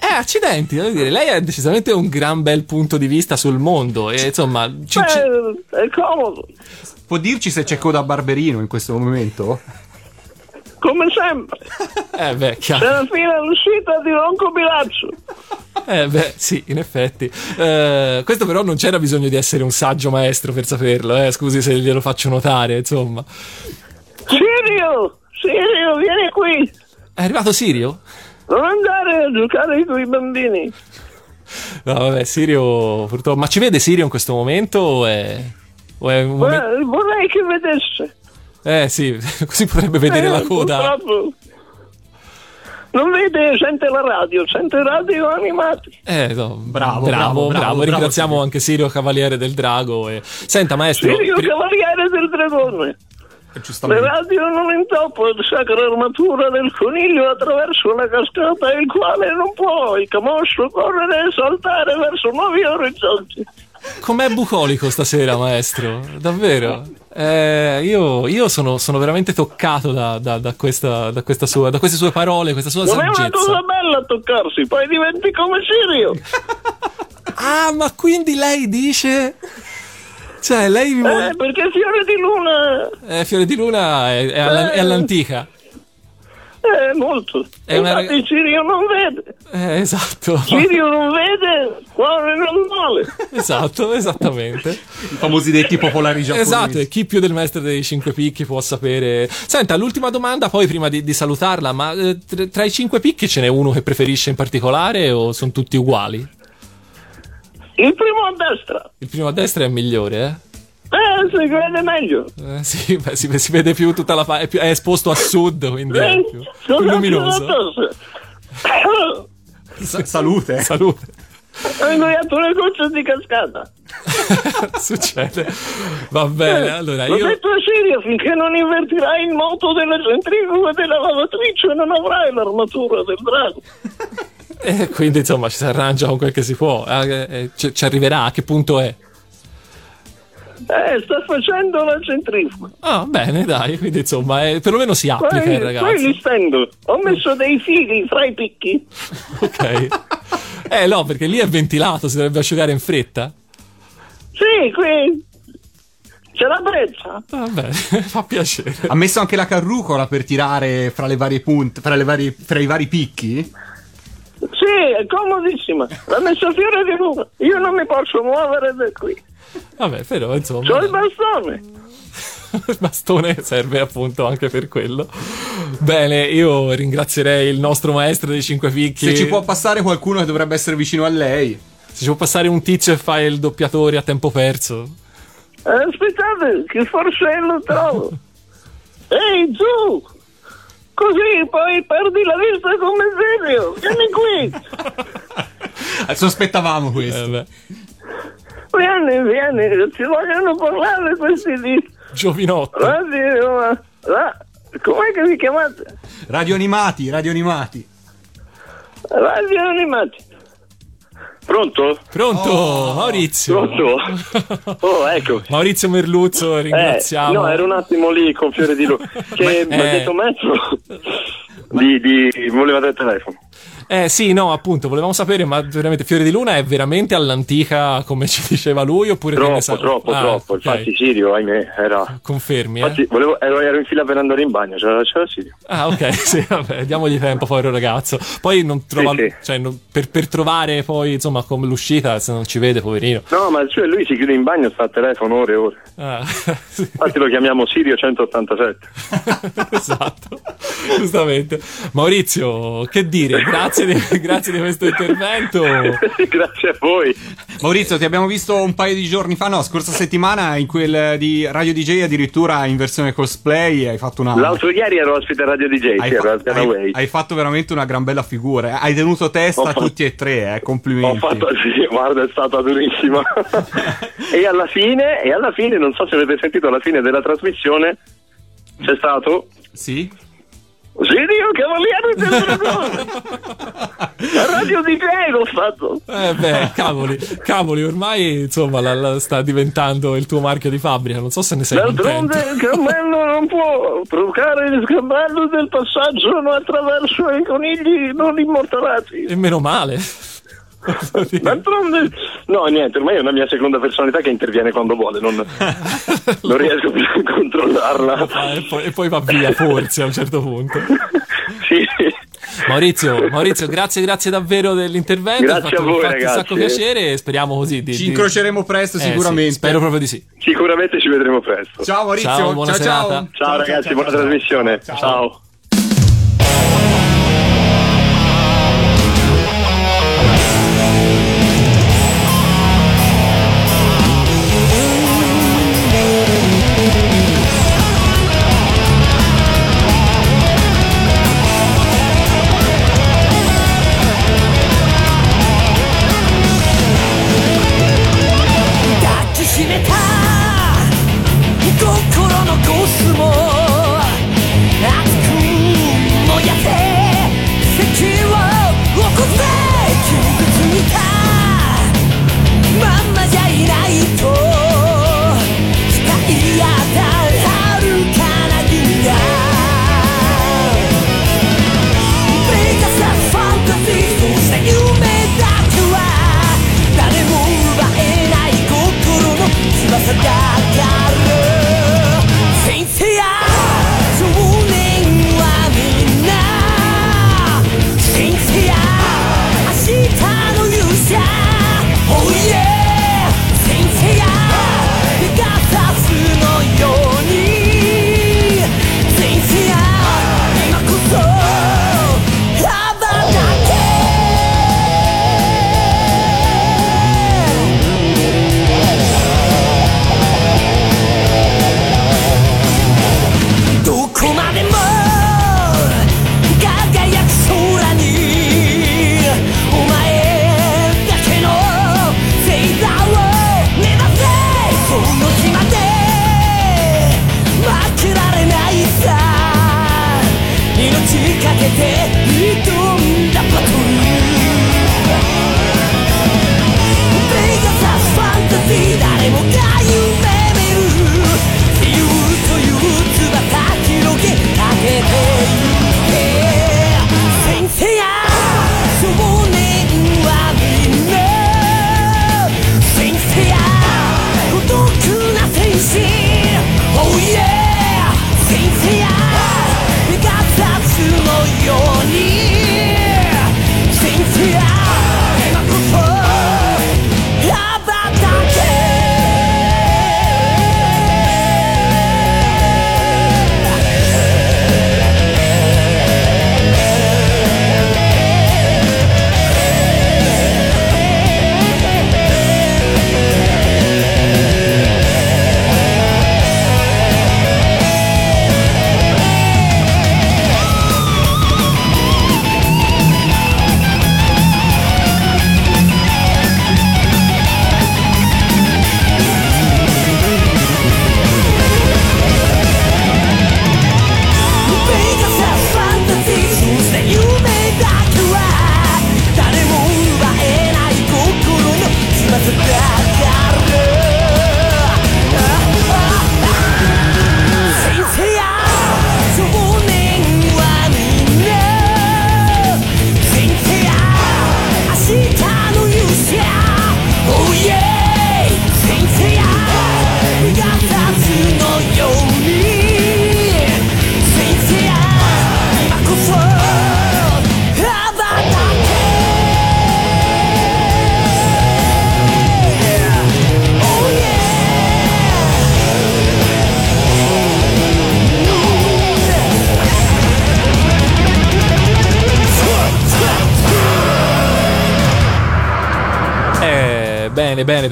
S1: Eh, accidenti, devo dire, lei ha decisamente un gran bel punto di vista sul mondo e insomma, ci- ci-
S5: Beh, è comodo,
S2: Può dirci se c'è coda a Barberino in questo momento?
S5: Come sempre. [laughs]
S1: eh beh, chiaro.
S5: la fine all'uscita di Ronco Bilazzo.
S1: Eh beh, sì, in effetti. Eh, questo però non c'era bisogno di essere un saggio maestro per saperlo, eh, scusi se glielo faccio notare, insomma.
S5: Sirio, Sirio, vieni qui.
S1: È arrivato Sirio?
S5: Non andare a giocare con i bambini.
S1: No, vabbè, Sirio purtroppo... Ma ci vede Sirio in questo momento o è... O è un momento...
S5: Vorrei, vorrei che vedesse.
S1: Eh sì, [laughs] così potrebbe vedere
S5: Eh,
S1: la coda.
S5: purtroppo. Non vede, sente la radio, sente radio animati.
S1: Eh, no,
S2: Bravo,
S1: bravo,
S2: bravo, bravo, bravo,
S1: Ringraziamo
S2: Sirio.
S1: anche Sirio Cavaliere del Drago. E... Senta, maestro...
S5: Sirio,
S1: pri-
S5: cavaliere del dragone. Le
S2: Giustamente.
S5: radio non intoppo la sacra armatura del coniglio attraverso una cascata il quale non può il camoscio correre e saltare verso nuovi orizzonti.
S1: Com'è bucolico stasera, maestro? Davvero? Eh, io io sono, sono veramente toccato da, da- da questa, da, questa sua, da queste sue parole, questa sua
S5: Non è una cosa
S1: saggezza.
S5: bella toccarsi, poi diventi come Sirio.
S1: Ah, ma quindi lei dice... Cioè, lei.
S5: Eh, perché Fiore di Luna
S1: Eh, Fiore di Luna è, è alla- è all'antica.
S5: Eh, molto.
S1: È una
S5: Infatti
S1: rag-
S5: Cirio non vede.
S1: Eh, esatto.
S5: Cirio non vede, cuore non vuole. [laughs]
S1: esatto, esattamente.
S2: I famosi detti popolari giapponesi.
S1: Esatto, e chi più del maestro dei cinque picchi può sapere. Senta, l'ultima domanda, poi prima di, di salutarla, ma eh, tra, tra i cinque picchi ce n'è uno che preferisce in particolare o sono tutti uguali?
S5: Il primo a destra.
S1: Il primo a destra è il migliore, eh?
S5: Si vede meglio.
S1: Eh, sì, beh, si, si vede più tutta la parte, è, più- è esposto a sud, quindi è più, più luminoso.
S2: Sa- salute.
S1: Salute.
S5: Ho ingoiato una goccia di cascata. [laughs]
S1: Succede. Va bene, allora
S5: L'ho
S1: io...
S5: detto a Sirio, finché non invertirai il moto della centrifuga e della lavatrice non avrai l'armatura del drago. [laughs]
S1: eh, quindi insomma ci si arrangia con quel che si può. Eh, eh, ci, ci arriverà, a che punto è?
S5: Eh, sta facendo la centrifuga.
S1: Ah, bene, dai, quindi insomma, eh, perlomeno si applica
S5: Poi,
S1: il
S5: poi li stendo. Ho messo dei fili fra i picchi. [laughs]
S1: Ok. Eh no, perché lì è ventilato, si dovrebbe asciugare in fretta.
S5: Sì, qui c'è la brezza.
S1: Vabbè, [laughs] fa piacere.
S2: Ha messo anche la carrucola per tirare fra le varie punte, fra, le varie, fra i vari picchi?
S5: Sì, è comodissima. L'ha messo fiore di luna. Io non mi posso muovere da qui.
S1: Vabbè, però insomma...
S5: C'ho il bastone. [laughs]
S1: il bastone serve appunto anche per quello. Bene, io ringrazierei il nostro maestro dei cinque picchi.
S2: Se ci può passare qualcuno che dovrebbe essere vicino a lei.
S1: Se ci può passare un tizio e fare il doppiatore a tempo perso.
S5: Eh, aspettate, che forse lo trovo. [laughs] Ehi, tu! Così poi perdi la vista come Zilio. Vieni qui. [laughs]
S2: Sospettavamo questo.
S1: Eh, beh,
S5: Vieni, vieni. Ci vogliono parlare questi di
S1: giovinotto.
S5: radio... La, com'è che vi chiamate?
S2: Radio animati, radio animati.
S5: Radio Animati. Pronto?
S1: Pronto,
S2: Oh.
S1: Maurizio.
S6: Pronto? [laughs] Oh, ecco.
S1: Maurizio Merluzzo,
S6: Eh,
S1: ringraziamo.
S6: no, ero un attimo lì con Fiore di Lu. [laughs] Che mi ha
S1: eh.
S6: detto Metro di, di voleva del telefono.
S1: Eh sì, no, appunto, volevamo sapere, ma veramente Fiore di Luna è veramente all'antica, come ci diceva lui, oppure
S6: Troppo,
S1: sa-
S6: troppo,
S1: Ah,
S6: troppo.
S1: ok.
S6: Infatti, Sirio, ahimè, era.
S1: Confermi, eh?
S6: Infatti, volevo, ero, ero in fila per andare in bagno, c'era, c'era Sirio.
S1: Ah, ok, [laughs] sì, vabbè, diamogli tempo, povero ragazzo. Poi non trova,
S6: sì.
S1: cioè, non- per, per trovare poi, insomma, come l'uscita, se non ci vede, poverino.
S6: No, ma cioè lui si chiude in bagno, sta al telefono ore e ore.
S1: Ah, [laughs] sì,
S6: Infatti lo chiamiamo Sirio 187. [laughs]
S1: esatto, giustamente. Maurizio, che dire, grazie di, [laughs] grazie di questo intervento. [laughs]
S6: Grazie a voi.
S2: Maurizio, ti abbiamo visto un paio di giorni fa, no, scorsa settimana in quel di Radio DJ addirittura in versione cosplay hai fatto una...
S6: L'altro ieri ero ospite a Radio DJ,
S2: Hai, fa- hai- hai fatto veramente una gran bella figura. eh. Hai tenuto testa
S6: Ho
S2: a
S6: fatto-
S2: tutti e tre, eh.
S6: Ho
S2: Complimenti.
S6: fatto, [laughs] sì, guarda, è stata durissima. e alla fine, e alla fine, non so se avete sentito, alla fine della trasmissione c'è stato
S2: Sì?
S5: Sirio Cavaliere del Dragone. Radio DJ l'ho fatto.
S1: Eh beh, cavoli, cavoli, ormai insomma la- la- sta diventando il tuo marchio di fabbrica, non so se ne sei contento.
S5: D'altronde il cammello non può provocare il scamballo del passaggio attraverso i conigli non immortalati.
S1: E meno male.
S5: D'altronde,
S6: No, niente, ormai è una mia seconda personalità che interviene quando vuole, non, non riesco più a controllarla.
S1: Ah, e, poi, e poi va via, forse a un certo punto. [laughs]
S6: Sì.
S1: Maurizio, Maurizio, grazie, grazie davvero dell'intervento.
S6: Grazie
S1: fatto,
S6: a voi,
S1: fatto un
S6: ragazzi.
S1: sacco piacere e speriamo così di.
S2: Ci
S1: di-
S2: incroceremo presto
S1: Eh, sì,
S2: sicuramente.
S1: spero proprio di sì.
S6: Sicuramente ci vedremo presto.
S2: Ciao Maurizio,
S1: Ciao, buona
S2: ciao,
S1: serata.
S2: ciao.
S6: Ciao, ragazzi, buona trasmissione. ciao.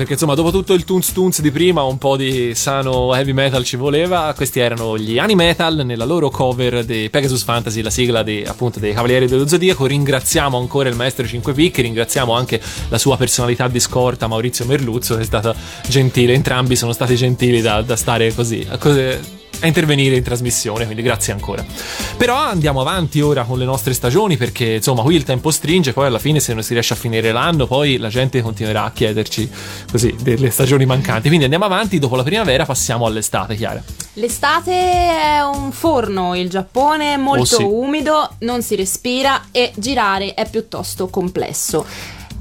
S1: Perché insomma, dopo tutto il Toons Toons di prima, un po' di sano heavy metal ci voleva. Questi erano gli Animetal nella loro cover di Pegasus Fantasy, la sigla di, appunto dei Cavalieri dello Zodiaco. Ringraziamo ancora il maestro 5 picchi, ringraziamo anche la sua personalità di scorta, Maurizio Merluzzo, che è stata gentile. Entrambi sono stati gentili da, da stare così. A cose- a intervenire in trasmissione, quindi grazie ancora. Però andiamo avanti ora con le nostre stagioni perché insomma qui il tempo stringe, poi alla fine se non si riesce a finire l'anno poi la gente continuerà a chiederci così delle stagioni mancanti. Quindi andiamo avanti, dopo la primavera passiamo all'estate, Chiara.
S3: L'estate è un forno, il Giappone è molto
S1: Oh, sì.
S3: umido, non si respira e girare è piuttosto complesso.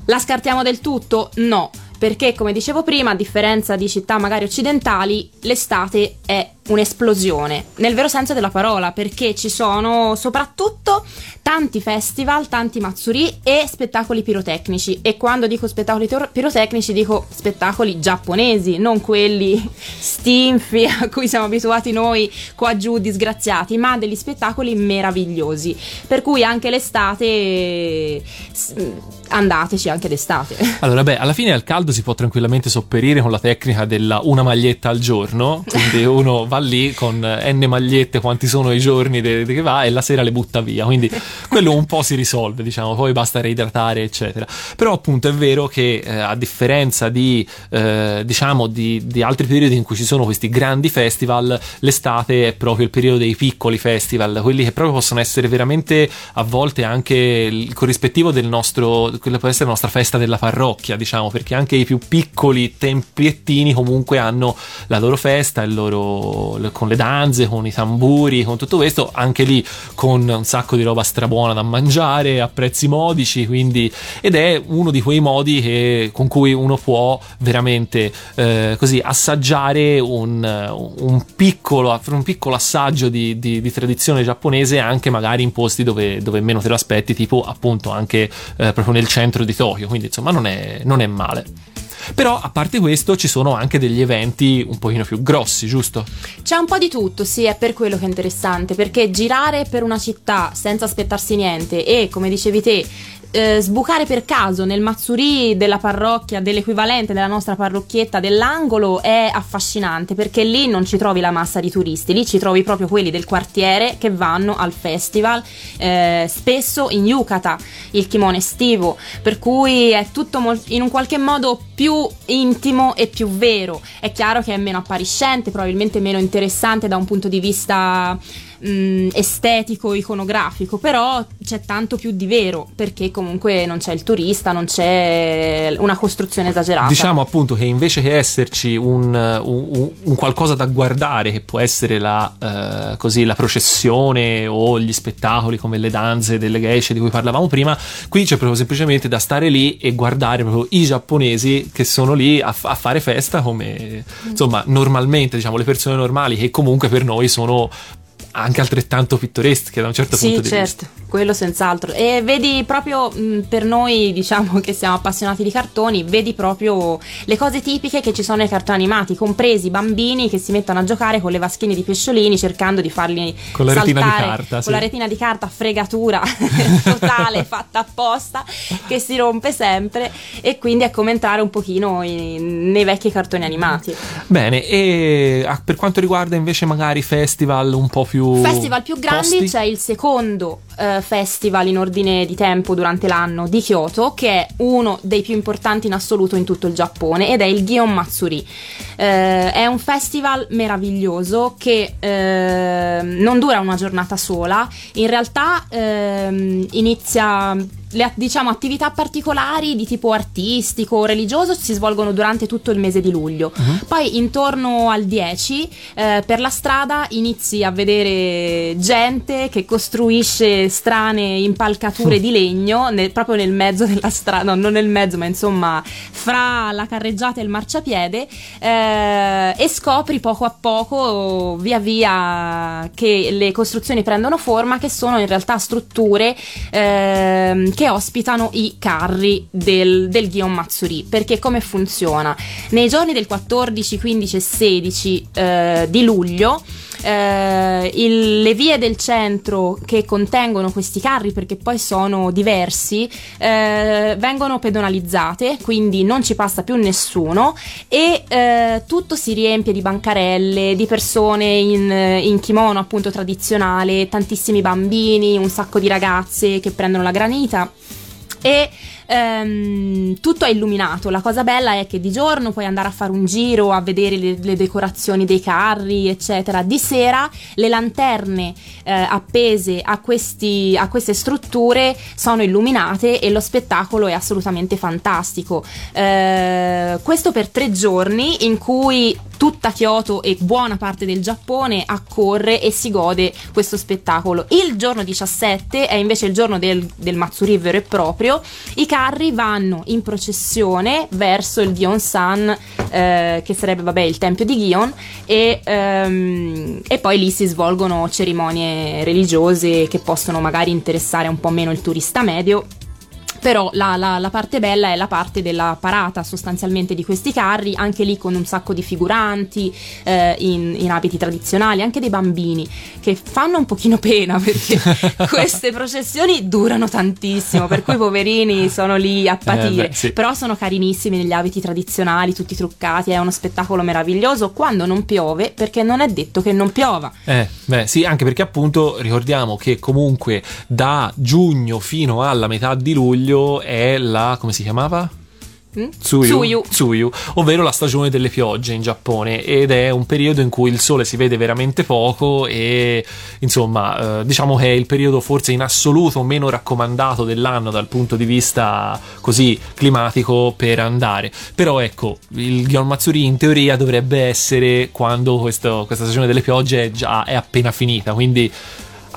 S3: La scartiamo del tutto? No, perché come dicevo prima, a differenza di città magari occidentali, l'estate è un'esplosione, nel vero senso della parola, perché ci sono soprattutto tanti festival, tanti matsuri e spettacoli pirotecnici. E quando dico spettacoli tor- pirotecnici dico spettacoli giapponesi, non quelli stinfi a cui siamo abituati noi qua giù disgraziati, ma degli spettacoli meravigliosi. Per cui anche l'estate andateci anche d'estate. [laughs]
S1: Allora, beh, alla fine al caldo si può tranquillamente sopperire con la tecnica della una maglietta al giorno. Quindi uno va lì con n magliette, quanti sono i giorni de- de- che va, e la sera le butta via. Quindi [laughs] quello un po' si risolve, diciamo, poi basta reidratare, eccetera. Però, appunto, è vero che eh, a differenza di, eh, diciamo, di, di altri periodi in cui ci sono questi grandi festival, l'estate è proprio il periodo dei piccoli festival, quelli che proprio possono essere veramente a volte anche il corrispettivo del nostro, quella può essere la nostra festa della parrocchia, diciamo, perché anche i più piccoli templiettini comunque hanno la loro festa, il loro, le- con le danze, con i tamburi, con tutto questo, anche lì con un sacco di roba strabuona da mangiare a prezzi modici, quindi ed è uno di quei modi che- con cui uno può veramente eh, così assaggiare un, un piccolo, un piccolo assaggio di, di- di tradizione giapponese anche magari in posti dove, dove meno te lo aspetti, tipo appunto anche eh, proprio nel centro di Tokyo, quindi insomma non è, non è male. Però a parte questo ci sono anche degli eventi un pochino più grossi, giusto?
S3: C'è un po' di tutto, sì, è per quello che è interessante, perché girare per una città senza aspettarsi niente e, come dicevi te, eh, sbucare per caso nel Matsuri della parrocchia, dell'equivalente della nostra parrocchietta dell'angolo è affascinante perché lì non ci trovi la massa di turisti, lì ci trovi proprio quelli del quartiere che vanno al festival, eh, spesso in yukata, il kimono estivo, per cui è tutto mol- in un qualche modo più intimo e più vero. È chiaro che è meno appariscente, probabilmente meno interessante da un punto di vista mh, estetico, iconografico, però c'è tanto più di vero perché comunque non c'è il turista, non c'è una costruzione esagerata.
S1: Diciamo appunto che invece che esserci un, un- un qualcosa da guardare, che può essere la, eh, così, la processione o gli spettacoli come le danze delle geishe di cui parlavamo prima, qui c'è proprio semplicemente da stare lì e guardare proprio i giapponesi che sono lì a, a fare festa come insomma normalmente diciamo le persone normali che comunque per noi sono anche altrettanto pittoresche da un certo
S3: Sì,
S1: punto di vista.
S3: certo, quello senz'altro. E vedi proprio mh, per noi, diciamo che siamo appassionati di cartoni, vedi proprio le cose tipiche che ci sono nei cartoni animati, compresi i bambini che si mettono a giocare con le vaschine di pesciolini cercando di farli
S1: Con la retina di
S3: saltare
S1: carta,
S3: con
S1: sì.
S3: la retina di carta fregatura [laughs] totale fatta apposta che si rompe sempre e quindi è come entrare un pochino in- nei vecchi cartoni animati.
S1: Bene, e ah, per quanto riguarda invece magari festival un po' più
S3: Festival più grandi
S1: posti?
S3: c'è il secondo eh, festival in ordine di tempo durante l'anno di Kyoto, che è uno dei più importanti in assoluto in tutto il Giappone ed è il Gion Matsuri. Eh, è un festival meraviglioso che eh, non dura una giornata sola, in realtà ehm, inizia le diciamo, attività particolari di tipo artistico o religioso si svolgono durante tutto il mese di luglio. Poi intorno al 10 eh, per la strada inizi a vedere gente che costruisce strane impalcature di legno nel- proprio nel mezzo della strada, no, non nel mezzo, ma insomma fra la carreggiata e il marciapiede eh, e scopri poco a poco, via via che le costruzioni prendono forma, che sono in realtà strutture ehm, che ospitano i carri del, del Gion Matsuri. Perché come funziona? Nei giorni del 14, 15 e 16 eh, di luglio eh, il- le vie del centro che contengono questi carri, perché poi sono diversi, eh, vengono pedonalizzate, quindi non ci passa più nessuno e eh, tutto si riempie di bancarelle, di persone in, in kimono appunto tradizionale, tantissimi bambini, un sacco di ragazze che prendono la granita e ehm, tutto è illuminato. La cosa bella è che di giorno puoi andare a fare un giro a vedere le, le decorazioni dei carri, eccetera. Di sera le lanterne eh, appese a, questi, a queste strutture sono illuminate e lo spettacolo è assolutamente fantastico. Eh, questo per tre giorni in cui tutta Kyoto e buona parte del Giappone accorre e si gode questo spettacolo. Il giorno 17 è invece il giorno del, del Matsuri vero e proprio. I carri vanno in processione verso il Gion-san, eh, che sarebbe vabbè, il tempio di Gion, e, ehm, e poi lì si svolgono cerimonie religiose che possono magari interessare un po' meno il turista medio. Però la, la- la parte bella è la parte della parata sostanzialmente di questi carri, anche lì con un sacco di figuranti eh, in, in abiti tradizionali, anche dei bambini che fanno un pochino pena perché [laughs] queste processioni durano tantissimo, per cui i poverini sono lì a patire.
S1: beh, sì.
S3: Però sono carinissimi negli abiti tradizionali, tutti truccati, è uno spettacolo meraviglioso quando non piove, perché non è detto che non piova.
S1: Eh, beh, sì, anche perché appunto ricordiamo che comunque da giugno fino alla metà di luglio è la come si chiamava?
S3: Mm?
S1: Tsuyu,
S3: Tsuyu.
S1: Tsuyu, ovvero la stagione delle piogge in Giappone ed è un periodo in cui il sole si vede veramente poco e insomma eh, diciamo che è il periodo forse in assoluto meno raccomandato dell'anno dal punto di vista così climatico per andare però ecco il Gion Matsuri in teoria dovrebbe essere quando questo- questa stagione delle piogge è già è appena finita quindi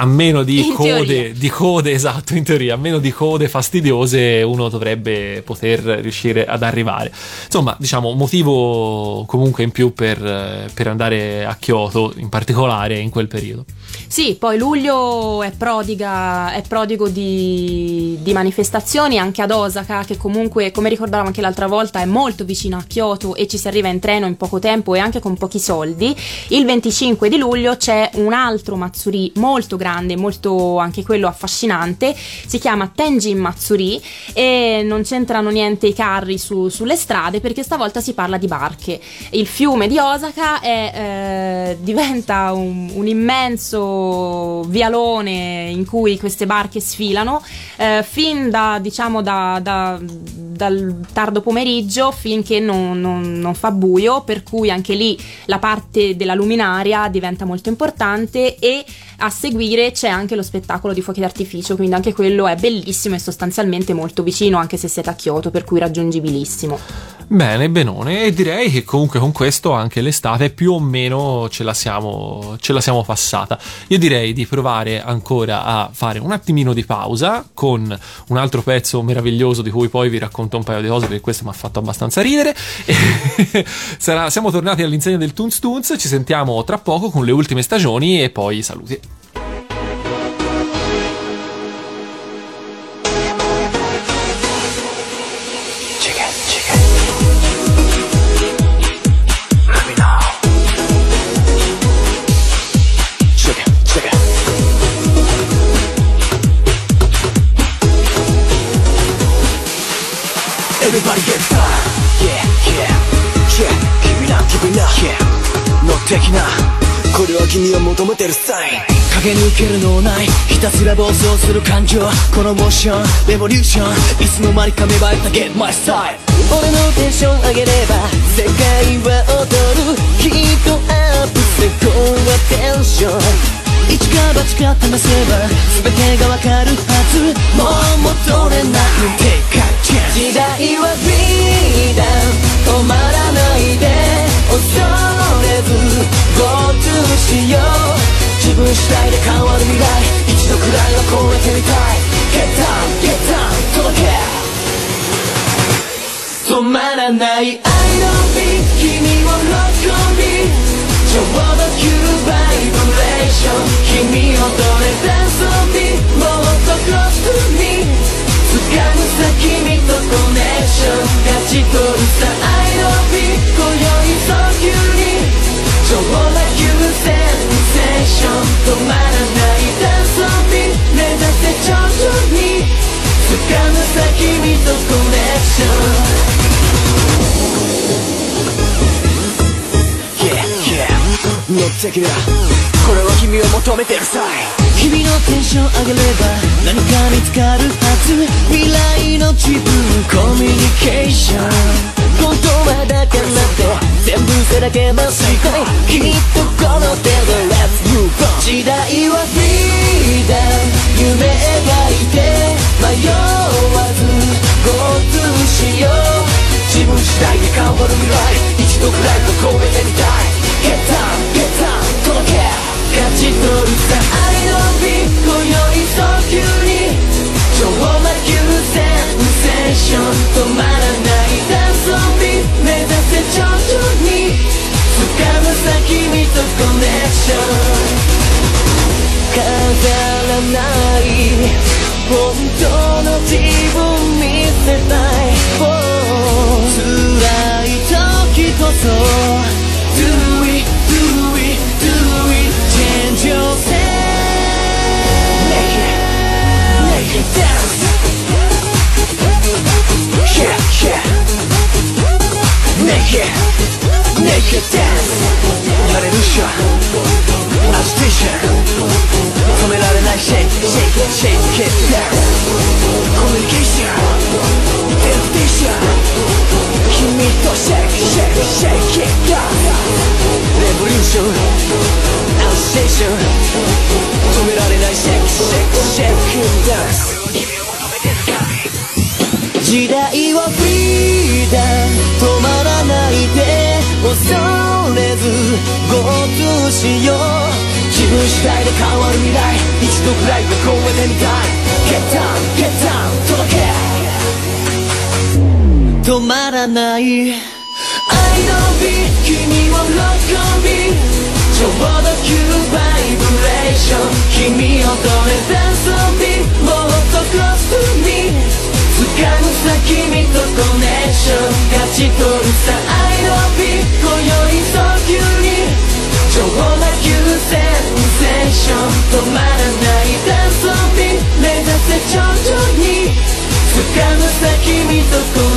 S1: a meno di
S3: In
S1: code,
S3: teoria.
S1: di code, esatto, in teoria, a meno di code fastidiose, uno dovrebbe poter riuscire ad arrivare. Insomma, diciamo, motivo comunque in più per, per andare a Kyoto, in particolare in quel periodo.
S3: Sì, poi luglio è prodiga, è prodigo di, di manifestazioni anche ad Osaka, che comunque, come ricordavamo anche l'altra volta, è molto vicino a Kyoto e ci si arriva in treno in poco tempo e anche con pochi soldi. Il 25 di luglio c'è un altro Matsuri molto grande, molto anche quello affascinante, si chiama Tenjin Matsuri e non c'entrano niente i carri su- sulle strade perché stavolta si parla di barche. Il fiume di Osaka è, eh, diventa un, un immenso vialone in cui queste barche sfilano eh, fin da diciamo da- da- dal tardo pomeriggio finché non, non- non fa buio per cui anche lì la parte della luminaria diventa molto importante e a seguire c'è anche lo spettacolo di fuochi d'artificio quindi anche quello è bellissimo e sostanzialmente molto vicino anche se siete a Kyoto per cui raggiungibilissimo
S1: Bene, benone, e direi che comunque con questo anche l'estate più o meno ce la siamo, ce la siamo passata. Io direi di provare ancora a fare un attimino di pausa con un altro pezzo meraviglioso di cui poi vi racconto un paio di cose perché questo mi ha fatto abbastanza ridere. [laughs] Sarà- siamo tornati all'insegna del Toons Toons, ci sentiamo tra poco con le ultime stagioni e poi saluti.
S4: 求めてるサイン。
S7: 駆け抜けるのないひたすら暴走する感情このモーションレボリューションいつの間にか芽生えた Get my style 俺のテンション上げれば世界は踊るヒートアップしてこう。テンション一か八か試せば全てがわかるはず。もう戻れない。Take a chance 時代はフリーダム止まらないで。恐れず Go to しよう自分次第で変わる未来一度くらいは超えてみたい Get down, get down 届け止まらない愛の美君をロックオンビちょうど急バイブレーション君をどれダンスオンビもっとクロストゥミ掴むさ君とコネクション勝ち取るさ愛の美今宵早急にション止まらないダンスオン。ビ目指せ徐々に掴むさ君とコネクション。Yeah, yeah. 乗ってきなこれは君を求めてるさ。君のテンション上げれば何か見つかるはず。未来の自分。コミュニケーション。本当はだからって全部さらけます世界きっとこの手で Let's move on 時代はフリーダム夢描いて迷わず Go! to しよう自分次第で変わる未来一度くらいは超えてみたい Get down, get down 届け勝ち取るさ愛の美今宵早急に超魔君とコネクション飾らない本当の自分見せたい、oh、辛い時こそ Do it, do it, do it Change yourself Make it, make it dance Yeah, yeah Make it, Naked dance. Hallelujah. Agitation 소멸하는 날 shake shake shake it down Communication. Temptation. 힘이 또 shake shake shake it down Revolution. Agitation れず Go to しよう自分次第で変わる未来一度くらいは超えてみたい。Get down, get down 届け。止まらない愛の美君をロックオンビ。ちょうど急バイブレーション。君をどれダンスオンさ君とコネクション勝ち取るさ愛の美今宵早急に超な優先セーション止まらないダンスオンビ目指せ徐々に掴むさ君とコネクション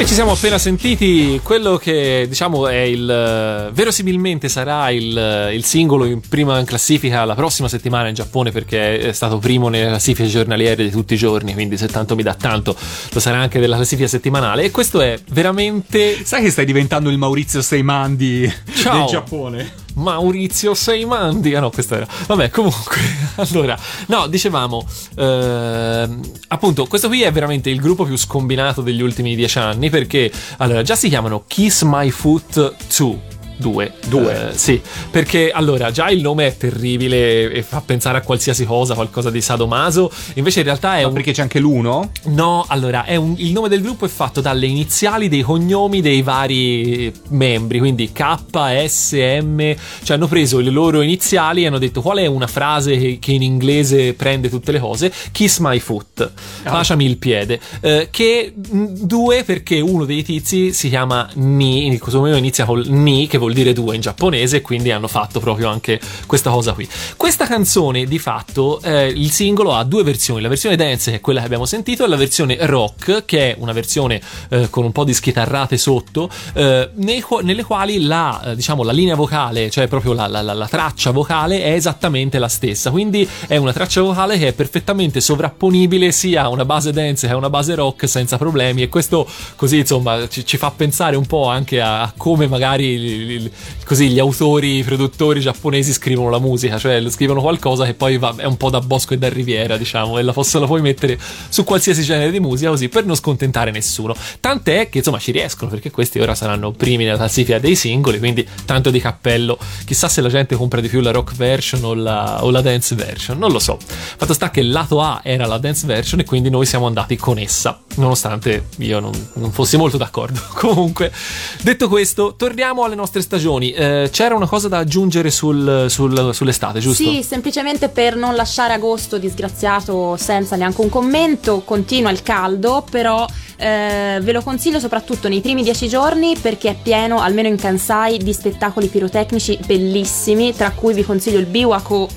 S1: E ci siamo appena sentiti quello che diciamo è il eh, verosimilmente sarà il, eh, il singolo in prima in classifica la prossima settimana in Giappone perché è stato primo nelle classifiche giornaliere di tutti i giorni, quindi se tanto mi dà tanto lo sarà anche della classifica settimanale e questo è veramente
S2: Sai che stai diventando il Maurizio Seimandi
S1: Ciao.
S2: del Giappone?
S1: Maurizio Seimandi. Ah no, questo era. Vabbè, comunque. [laughs] Allora, no, dicevamo. ehm, appunto, questo qui è veramente il gruppo più scombinato degli ultimi dieci anni. Perché, allora, già si chiamano Kiss My Foot 2. Due.
S2: Due.
S1: Eh, sì, perché allora già il nome è terribile e fa pensare a qualsiasi cosa, qualcosa di sadomaso. Invece in realtà è
S2: Ma
S1: un
S2: perché c'è anche l'uno?
S1: No, allora, è un- il nome del gruppo è fatto dalle iniziali dei cognomi dei vari membri, quindi K, S, M, cioè hanno preso le loro iniziali e hanno detto qual è una frase che, che in inglese prende tutte le cose, Kiss My Foot, baciami il piede, Eh, che mh, due perché uno dei tizi si chiama Ni, il cognome inizia col Ni, che vuol vuol dire due in giapponese quindi hanno fatto proprio anche questa cosa qui. Questa canzone di fatto eh, il singolo ha due versioni, la versione dance che è quella che abbiamo sentito e la versione rock che è una versione eh, con un po' di schitarrate sotto eh, nei nelle quali la, eh, diciamo, la linea vocale, cioè proprio la, la- la- la traccia vocale è esattamente la stessa, quindi è una traccia vocale che è perfettamente sovrapponibile sia a una base dance che a una base rock senza problemi e questo così insomma ci, ci fa pensare un po' anche a, a come magari così gli autori, i produttori giapponesi scrivono la musica, cioè scrivono qualcosa che poi va- è un po' da Bosco e da Riviera diciamo e la, posso, la mettere su qualsiasi genere di musica così per non scontentare nessuno, tant'è che insomma ci riescono perché questi ora saranno primi nella classifica dei singoli, quindi tanto di cappello, chissà se la gente compra di più la rock version o la, o la dance version, non lo so. Fatto sta che il lato A era la dance version e quindi noi siamo andati con essa, nonostante io non, non fossi molto d'accordo. [laughs] Comunque, detto questo, torniamo alle nostre stagioni. Eh, c'era una cosa da aggiungere sul- sul- sull'estate, giusto?
S3: Sì, semplicemente per non lasciare agosto disgraziato senza neanche un commento, continua il caldo, però eh, ve lo consiglio soprattutto nei primi dieci giorni perché è pieno, almeno in Kansai, di spettacoli pirotecnici bellissimi, tra cui vi consiglio il Biwako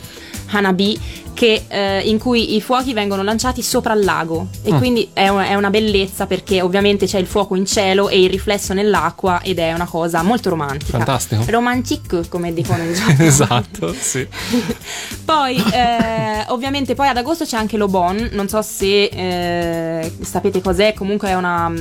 S3: Hanabi. Che, eh, in cui i fuochi vengono lanciati sopra il lago e
S1: Mm.
S3: quindi è una, è una bellezza perché ovviamente c'è il fuoco in cielo e il riflesso nell'acqua ed è una cosa molto romantica.
S1: Fantastico.
S3: Romantic, come dicono in [laughs] Giappone.
S1: esatto, sì. [laughs]
S3: Poi, eh, ovviamente, poi ad agosto c'è anche l'Obon. Non so se eh, sapete cos'è, comunque è una.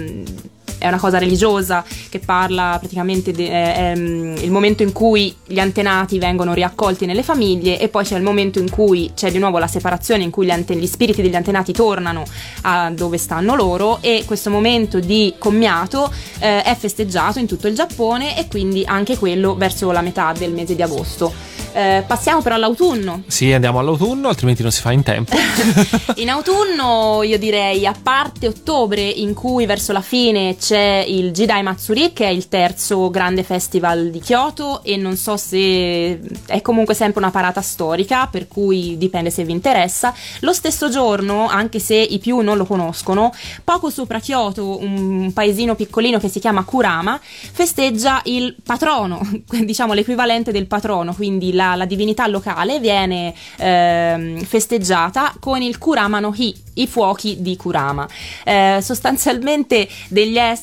S3: È una cosa religiosa che parla praticamente del momento in cui gli antenati vengono riaccolti nelle famiglie e poi c'è il momento in cui c'è di nuovo la separazione, in cui gli, ante- gli spiriti degli antenati tornano a dove stanno loro e questo momento di commiato eh, è festeggiato in tutto il Giappone e quindi anche quello verso la metà del mese di agosto. Eh, passiamo però all'autunno.
S1: Sì, andiamo all'autunno, altrimenti non si fa in tempo. [laughs]
S3: In autunno io direi a parte ottobre in cui verso la fine c'è il Jidai Matsuri che è il terzo grande festival di Kyoto e non so se è comunque sempre una parata storica per cui dipende se vi interessa. Lo stesso giorno, anche se i più non lo conoscono, poco sopra Kyoto, un paesino piccolino che si chiama Kurama, festeggia il patrono, [laughs] diciamo l'equivalente del patrono, quindi la, la divinità locale viene ehm, festeggiata con il Kurama no Hi, i fuochi di Kurama. Eh, sostanzialmente degli esseri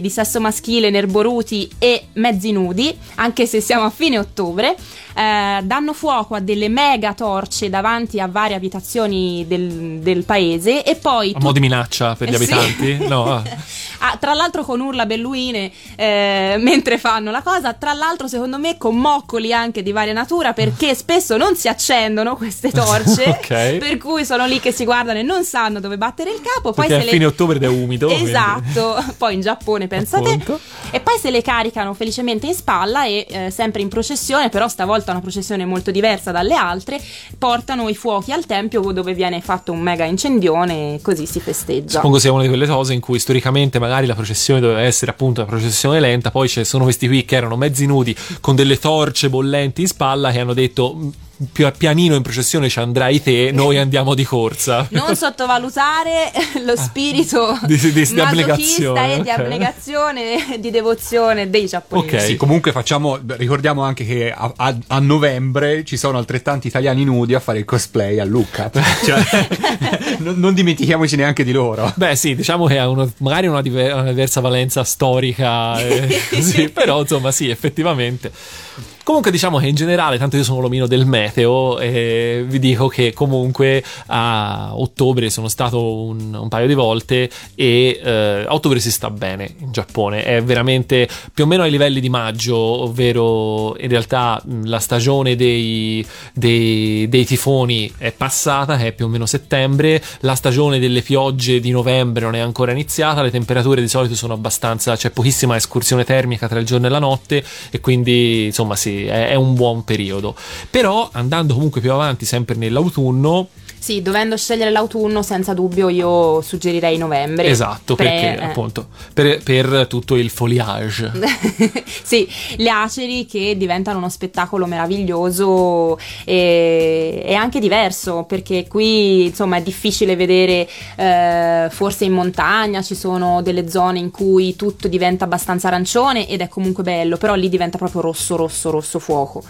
S3: di sesso maschile nerboruti e mezzi nudi, anche se siamo a fine ottobre, eh, danno fuoco a delle mega torce davanti a varie abitazioni del, del paese e poi...
S1: A mo'
S3: tut-
S1: di minaccia per gli
S3: Eh sì.
S1: abitanti? No, ah. [laughs]
S3: Ah, tra l'altro con urla belluine eh, mentre fanno la cosa, tra l'altro secondo me con moccoli anche di varia natura perché spesso non si accendono queste [laughs] torce,
S1: Ok.
S3: per cui sono lì che si guardano e non sanno dove battere il capo, poi
S1: Perché
S3: se
S1: è
S3: le...
S1: fine ottobre ed è umido. quindi-
S3: Esatto, [laughs] poi in Giappone pensate.
S1: Appunto.
S3: E poi se le caricano felicemente in spalla e eh, sempre in processione, però stavolta una processione molto diversa dalle altre, portano i fuochi al tempio dove viene fatto un mega incendione e così si festeggia.
S1: Suppongo sia una di quelle cose in cui storicamente magari la processione doveva essere appunto una processione lenta, poi ci sono questi qui che erano mezzi nudi con delle torce bollenti in spalla che hanno detto "Mm, pianino in processione ci andrai te, noi andiamo di corsa.
S3: Non sottovalutare [laughs] lo spirito
S1: Di- di- di
S3: masochista
S1: abnegazione,
S3: e di abnegazione di devozione dei giapponesi.
S1: Ok.
S2: Sì, comunque facciamo, ricordiamo anche che a, a- a novembre ci sono altrettanti italiani nudi a fare il cosplay a Lucca. Cioè, [laughs] non, non dimentichiamoci neanche di loro.
S1: Beh, sì, diciamo che ha uno- magari una, diver- una diversa valenza storica, [laughs] e così, però insomma, sì, effettivamente. Comunque diciamo che in generale, tanto io sono l'omino del meteo, e vi dico che comunque a ottobre sono stato un, un paio di volte e eh, a ottobre si sta bene in Giappone, è veramente più o meno ai livelli di maggio, ovvero in realtà la stagione dei, dei, dei tifoni è passata, è più o meno settembre, la stagione delle piogge di novembre non è ancora iniziata, le temperature di solito sono abbastanza, c'è pochissima escursione termica tra il giorno e la notte e quindi insomma sì, è, è un buon periodo. Però andando comunque più avanti, sempre nell'autunno,
S3: Sì, dovendo scegliere l'autunno, senza dubbio io suggerirei novembre.
S1: Esatto,
S3: Pre-
S1: perché
S3: eh.
S1: appunto per, per tutto il foliage. [laughs]
S3: sì, le aceri che diventano uno spettacolo meraviglioso e, e anche diverso perché qui insomma è difficile vedere eh, forse in montagna ci sono delle zone in cui tutto diventa abbastanza arancione ed è comunque bello, però lì diventa proprio rosso, rosso, rosso fuoco.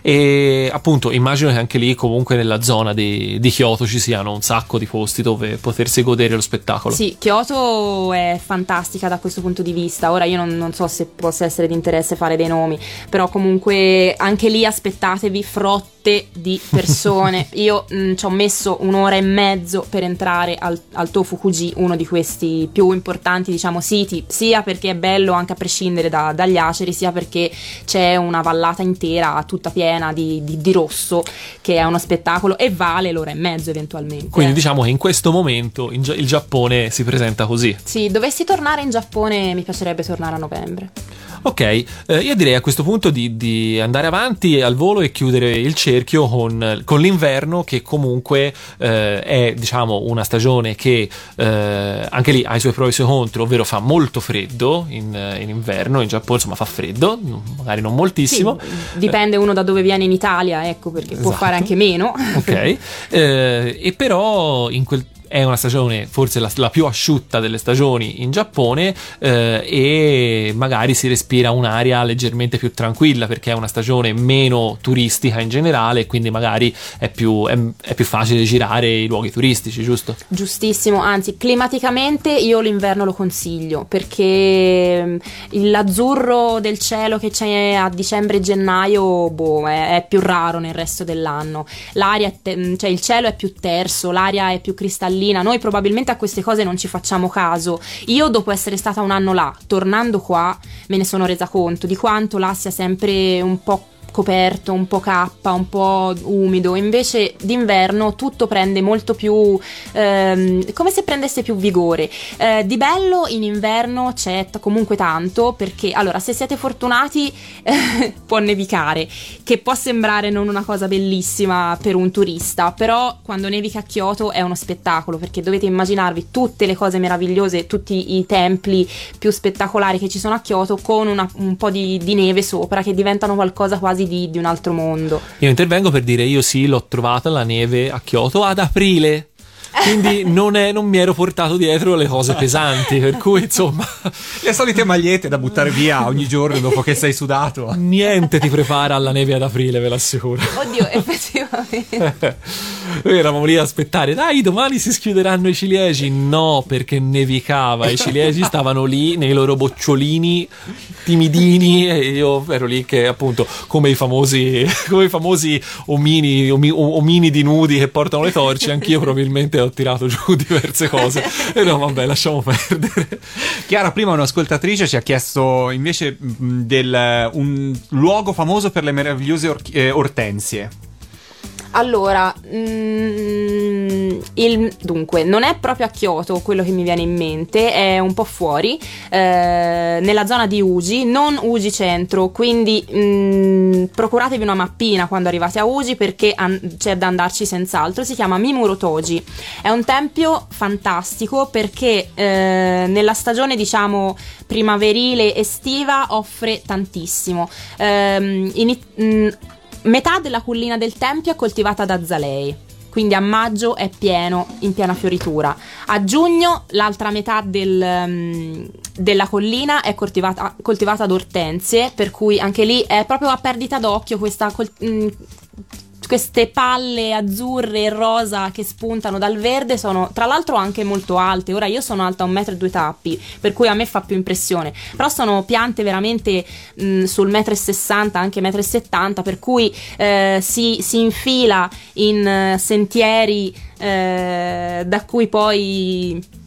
S1: E appunto immagino che anche lì comunque nella zona di, di Kyoto ci siano un sacco di posti dove potersi godere lo spettacolo.
S3: Sì, Kyoto è fantastica da questo punto di vista. Ora io non, non so se possa essere di interesse fare dei nomi, però comunque anche lì aspettatevi frotte di persone. [laughs] io mh, ci ho messo un'ora e mezzo per entrare al, al Tofukuji, uno di questi più importanti, diciamo, siti, sia perché è bello anche a prescindere da- dagli aceri, sia perché c'è una vallata intera tutta piena di, di- di rosso, che è uno spettacolo e vale l'ora e mezzo eventualmente.
S1: Quindi diciamo che in questo momento in Gia- il Giappone si presenta così.
S3: Sì, dovessi tornare in Giappone mi piacerebbe tornare a novembre.
S1: Ok, eh, io direi a questo punto di, di andare avanti al volo e chiudere il cerchio con, con l'inverno che comunque eh, è diciamo una stagione che eh, anche lì ha i suoi pro e i suoi contro, ovvero fa molto freddo in, in inverno, in Giappone insomma fa freddo, magari non moltissimo.
S3: Sì, dipende uno da dove viene in Italia, ecco, perché può
S1: Esatto.
S3: fare anche meno.
S1: Ok, eh, e però in quel è una stagione forse la, la più asciutta delle stagioni in Giappone eh, e magari si respira un'aria leggermente più tranquilla perché è una stagione meno turistica in generale quindi magari è più, è- è più facile girare i luoghi turistici, giusto?
S3: Giustissimo, anzi, climaticamente io l'inverno lo consiglio perché mm, l'azzurro del cielo che c'è a dicembre e gennaio boh, è, è più raro nel resto dell'anno. L'aria, te- cioè il cielo è più terso, l'aria è più cristallina. Noi probabilmente a queste cose non ci facciamo caso. Io, dopo essere stata un anno là, tornando qua, me ne sono resa conto di quanto là sia sempre un po' coperto, un po' cappa, un po' umido, invece d'inverno tutto prende molto più, ehm, come se prendesse più vigore. Eh, di bello in inverno c'è t- comunque tanto perché, allora, se siete fortunati eh, [laughs] può nevicare, che può sembrare non una cosa bellissima per un turista, però quando nevica a Kyoto è uno spettacolo perché dovete immaginarvi tutte le cose meravigliose, tutti i templi più spettacolari che ci sono a Kyoto con una- un po' di, di neve sopra che diventano qualcosa quasi di, di un altro mondo.
S1: Io intervengo per dire io sì, l'ho trovata la neve a Kyoto ad aprile. Quindi [laughs] non, è- non mi ero portato dietro le cose pesanti, per cui insomma
S2: Le solite magliette da buttare via ogni giorno dopo che sei sudato.
S1: niente ti prepara alla neve ad aprile, ve l'assicuro.
S3: Oddio, effettivamente. [laughs]
S1: Noi eravamo lì a aspettare, dai, domani si schiuderanno i ciliegi. No, perché nevicava. I ciliegi stavano lì nei loro bocciolini timidini. E io ero lì che, appunto, come i famosi, [laughs] come i famosi omini, omi- ominidi nudi che portano le torce, anch'io probabilmente ho tirato giù [laughs] diverse cose. E no, vabbè, lasciamo perdere.
S2: Chiara, prima un'ascoltatrice ci ha chiesto invece del un luogo famoso per le meravigliose or- eh, ortensie.
S3: Allora, mm, il- dunque, non è proprio a Kyoto quello che mi viene in mente, è un po' fuori, eh, nella zona di Uji, non Uji centro, quindi mm, procuratevi una mappina quando arrivate a Uji perché an- c'è da andarci senz'altro, si chiama Mimuro Toji, è un tempio fantastico perché eh, nella stagione diciamo primaverile estiva offre tantissimo. Ehm, ini- mm, metà della collina del tempio è coltivata da zalei. Quindi a maggio è pieno, in piena fioritura. A giugno l'altra metà del, mm, della collina è coltivata, coltivata ad ortensie, per cui anche lì è proprio a perdita d'occhio questa col- mm, queste palle azzurre e rosa che spuntano dal verde sono tra l'altro anche molto alte. Ora io sono alta un metro e due tappi, per cui a me fa più impressione. Però sono piante veramente mh, sul metro e sessanta, anche metro e settanta, per cui eh, si, si infila in eh, sentieri eh, da cui poi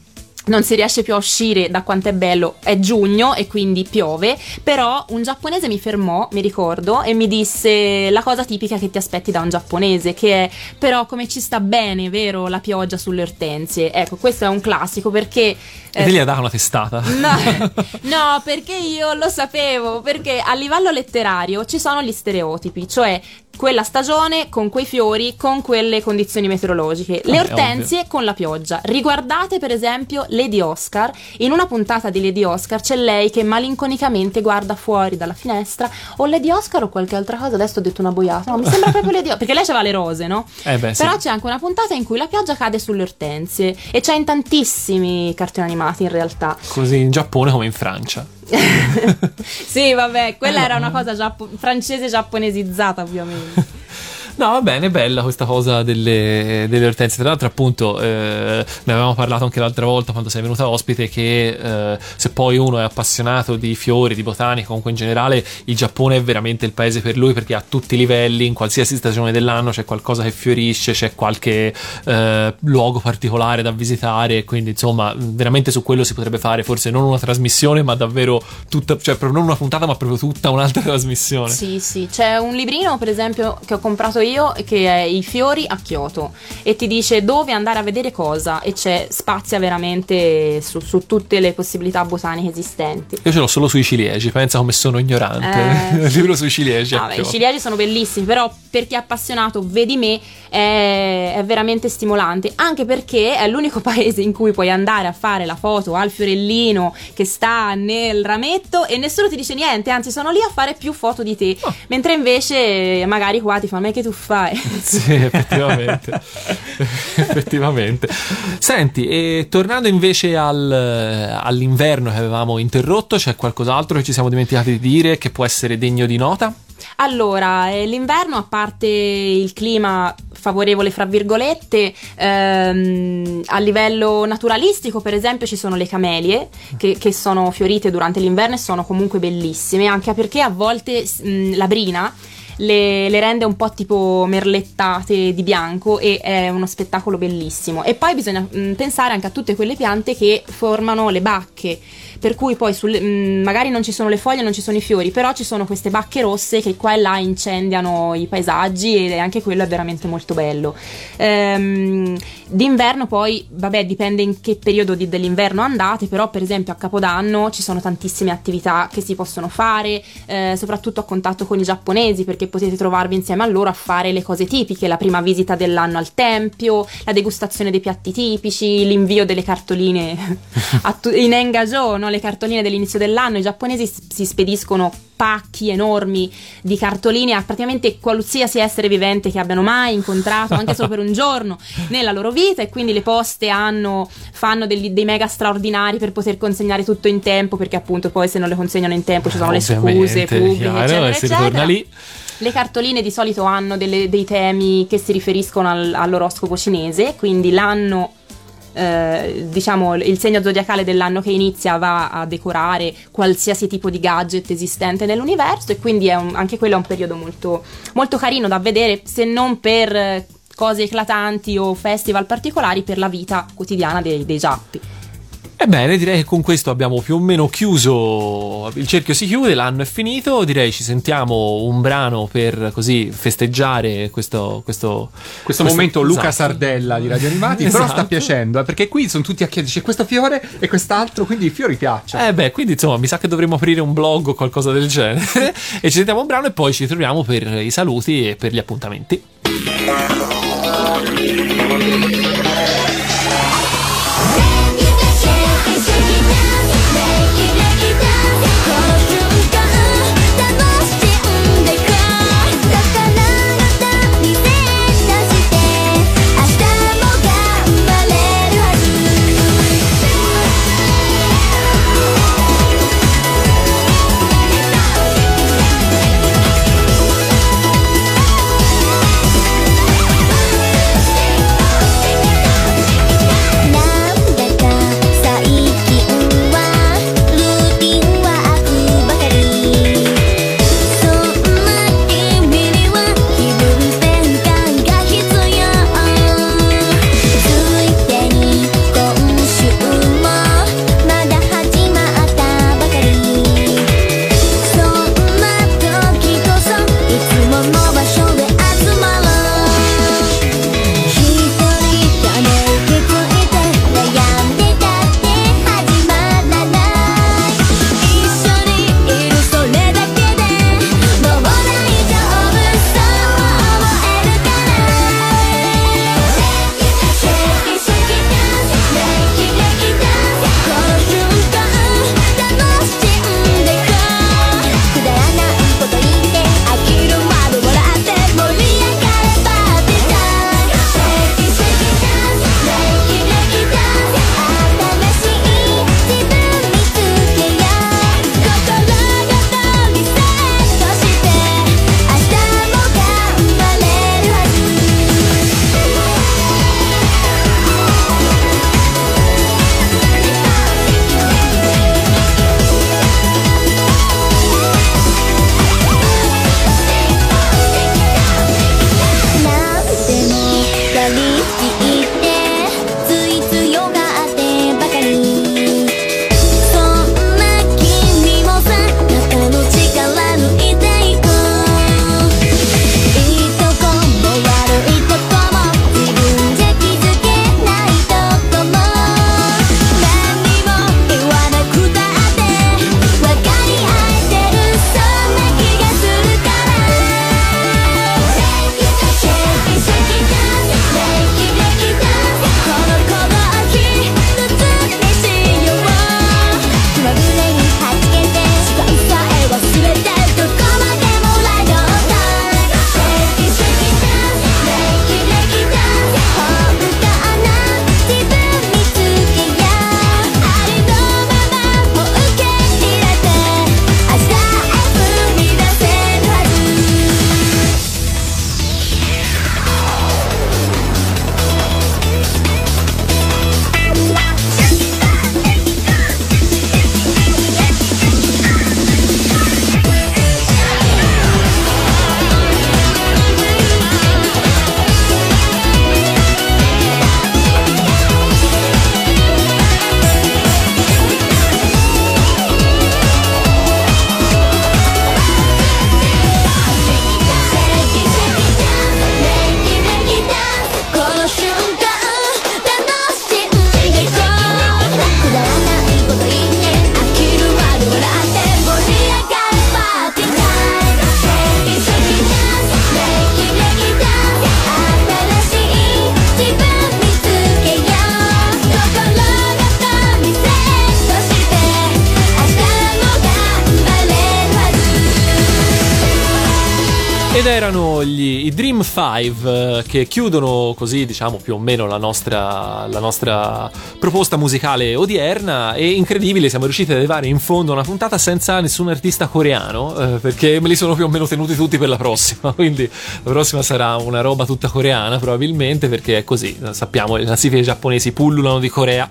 S3: non si riesce più a uscire da quanto è bello, è giugno e quindi piove, però un giapponese mi fermò, mi ricordo, e mi disse la cosa tipica che ti aspetti da un giapponese, che è però come ci sta bene, vero, la pioggia sulle ortensie. Ecco, questo è un classico perché...
S1: E te gli ha dato una testata.
S3: No, [laughs] no, perché io lo sapevo, perché a livello letterario ci sono gli stereotipi, cioè quella stagione con quei fiori, con quelle condizioni meteorologiche. Le
S1: Ah,
S3: ortensie con la pioggia. Riguardate per esempio Lady Oscar. In una puntata di Lady Oscar c'è lei che malinconicamente guarda fuori dalla finestra. O Lady Oscar o qualche altra cosa. Adesso ho detto una boiata. No, mi sembra proprio Lady Oscar. Perché lei aveva le rose, no?
S1: Eh beh, sì.
S3: Però c'è anche una puntata in cui la pioggia cade sulle ortensie. E c'è in tantissimi cartoni animati in realtà.
S1: Così in Giappone come in Francia. [laughs]
S3: sì, vabbè, quella era una cosa giappo- francese giapponesizzata, ovviamente. [laughs]
S1: No, va bene, bella questa cosa delle, delle ortensie. Tra l'altro, appunto, eh, ne avevamo parlato anche l'altra volta quando sei venuta ospite. Che eh, se poi uno è appassionato di fiori, di botanica, comunque in generale, il Giappone è veramente il paese per lui perché a tutti i livelli, in qualsiasi stagione dell'anno, c'è qualcosa che fiorisce, c'è qualche eh, luogo particolare da visitare. Quindi, insomma, veramente su quello si potrebbe fare forse non una trasmissione, ma davvero tutta, cioè non una puntata, ma proprio tutta un'altra trasmissione.
S3: Sì, sì, c'è un librino per esempio che ho comprato io che è I fiori a Kyoto e ti dice dove andare a vedere cosa e c'è spazia veramente su, su tutte le possibilità botaniche esistenti.
S1: Io ce l'ho solo sui ciliegi, pensa come sono ignorante.
S3: Eh. [laughs]
S1: Il libro sui ciliegi.
S3: Ah, beh, I ciliegi sono bellissimi, però per chi è appassionato, vedi me, è, è veramente stimolante, anche perché è l'unico [laughs] paese in cui puoi andare a fare la foto al fiorellino che sta nel rametto e nessuno ti dice niente, anzi sono lì a fare più foto di te,
S1: Oh.
S3: mentre invece magari qua ti fanno, ma che tu fai? [laughs]
S1: Sì, effettivamente. [laughs] effettivamente. Senti, e tornando invece al- all'inverno che avevamo interrotto, c'è qualcos'altro che ci siamo dimenticati di dire che può essere degno di nota?
S3: Allora, eh, l'inverno, a parte il clima favorevole, fra virgolette, ehm, a livello naturalistico, per esempio, ci sono le camelie che, che sono fiorite durante l'inverno e sono comunque bellissime, anche perché a volte mh, la brina. Le, le rende un po' tipo merlettate di bianco e è uno spettacolo bellissimo. E poi bisogna mh, pensare anche a tutte quelle piante che formano le bacche, per cui poi sul- mh, magari non ci sono le foglie, non ci sono i fiori, però ci sono queste bacche rosse che qua e là incendiano i paesaggi e anche quello è veramente molto bello. Ehm, d'inverno poi, vabbè, dipende in che periodo di- dell'inverno andate, però per esempio a Capodanno ci sono tantissime attività che si possono fare, eh, soprattutto a contatto con i giapponesi, perché potete trovarvi insieme a loro a fare le cose tipiche, la prima visita dell'anno al tempio, la degustazione dei piatti tipici, l'invio delle cartoline [laughs] tu- in engajo, no? Le cartoline dell'inizio dell'anno. I giapponesi si spediscono pacchi enormi di cartoline a praticamente qualsiasi essere vivente che abbiano mai incontrato, anche solo per un [laughs] giorno nella loro vita, e quindi le poste hanno, fanno degli- dei mega straordinari per poter consegnare tutto in tempo, perché appunto poi se non le consegnano in tempo ci sono le scuse pubbliche,
S1: chiaro,
S3: eccetera,
S1: si ritorna
S3: eccetera.
S1: lì.
S3: Le cartoline di solito hanno delle- dei temi che si riferiscono al- all'oroscopo cinese, quindi l'anno, eh, diciamo, il segno zodiacale dell'anno che inizia va a decorare qualsiasi tipo di gadget esistente nell'universo e quindi un- anche quello è un periodo molto, molto carino da vedere, se non per eh, cose eclatanti o festival particolari, per la vita quotidiana dei, dei giappi.
S1: Ebbene, direi che con questo abbiamo più o meno chiuso. Il cerchio si chiude, l'anno è finito. Direi ci sentiamo un brano per così festeggiare questo. Questo,
S2: Questo momento Luca
S1: esatto.
S2: Sardella di Radio Animati, però sta
S1: Esatto.
S2: piacendo, eh, perché qui sono tutti a chiedere, c'è questo fiore e quest'altro, quindi i fiori piacciono.
S1: Eh beh, quindi insomma, mi sa che dovremmo aprire un blog o qualcosa del genere. [laughs] e ci sentiamo un brano e poi ci troviamo per i saluti e per gli appuntamenti.「Dream 5 eh, che chiudono così, diciamo, più o meno la nostra, la nostra proposta musicale odierna. E incredibile, siamo riusciti ad arrivare in fondo a una puntata senza nessun artista coreano, eh, perché me li sono più o meno tenuti tutti per la prossima. [laughs] Quindi la prossima sarà una roba tutta coreana, probabilmente, perché è così. Sappiamo, le classifiche giapponesi pullulano di Corea.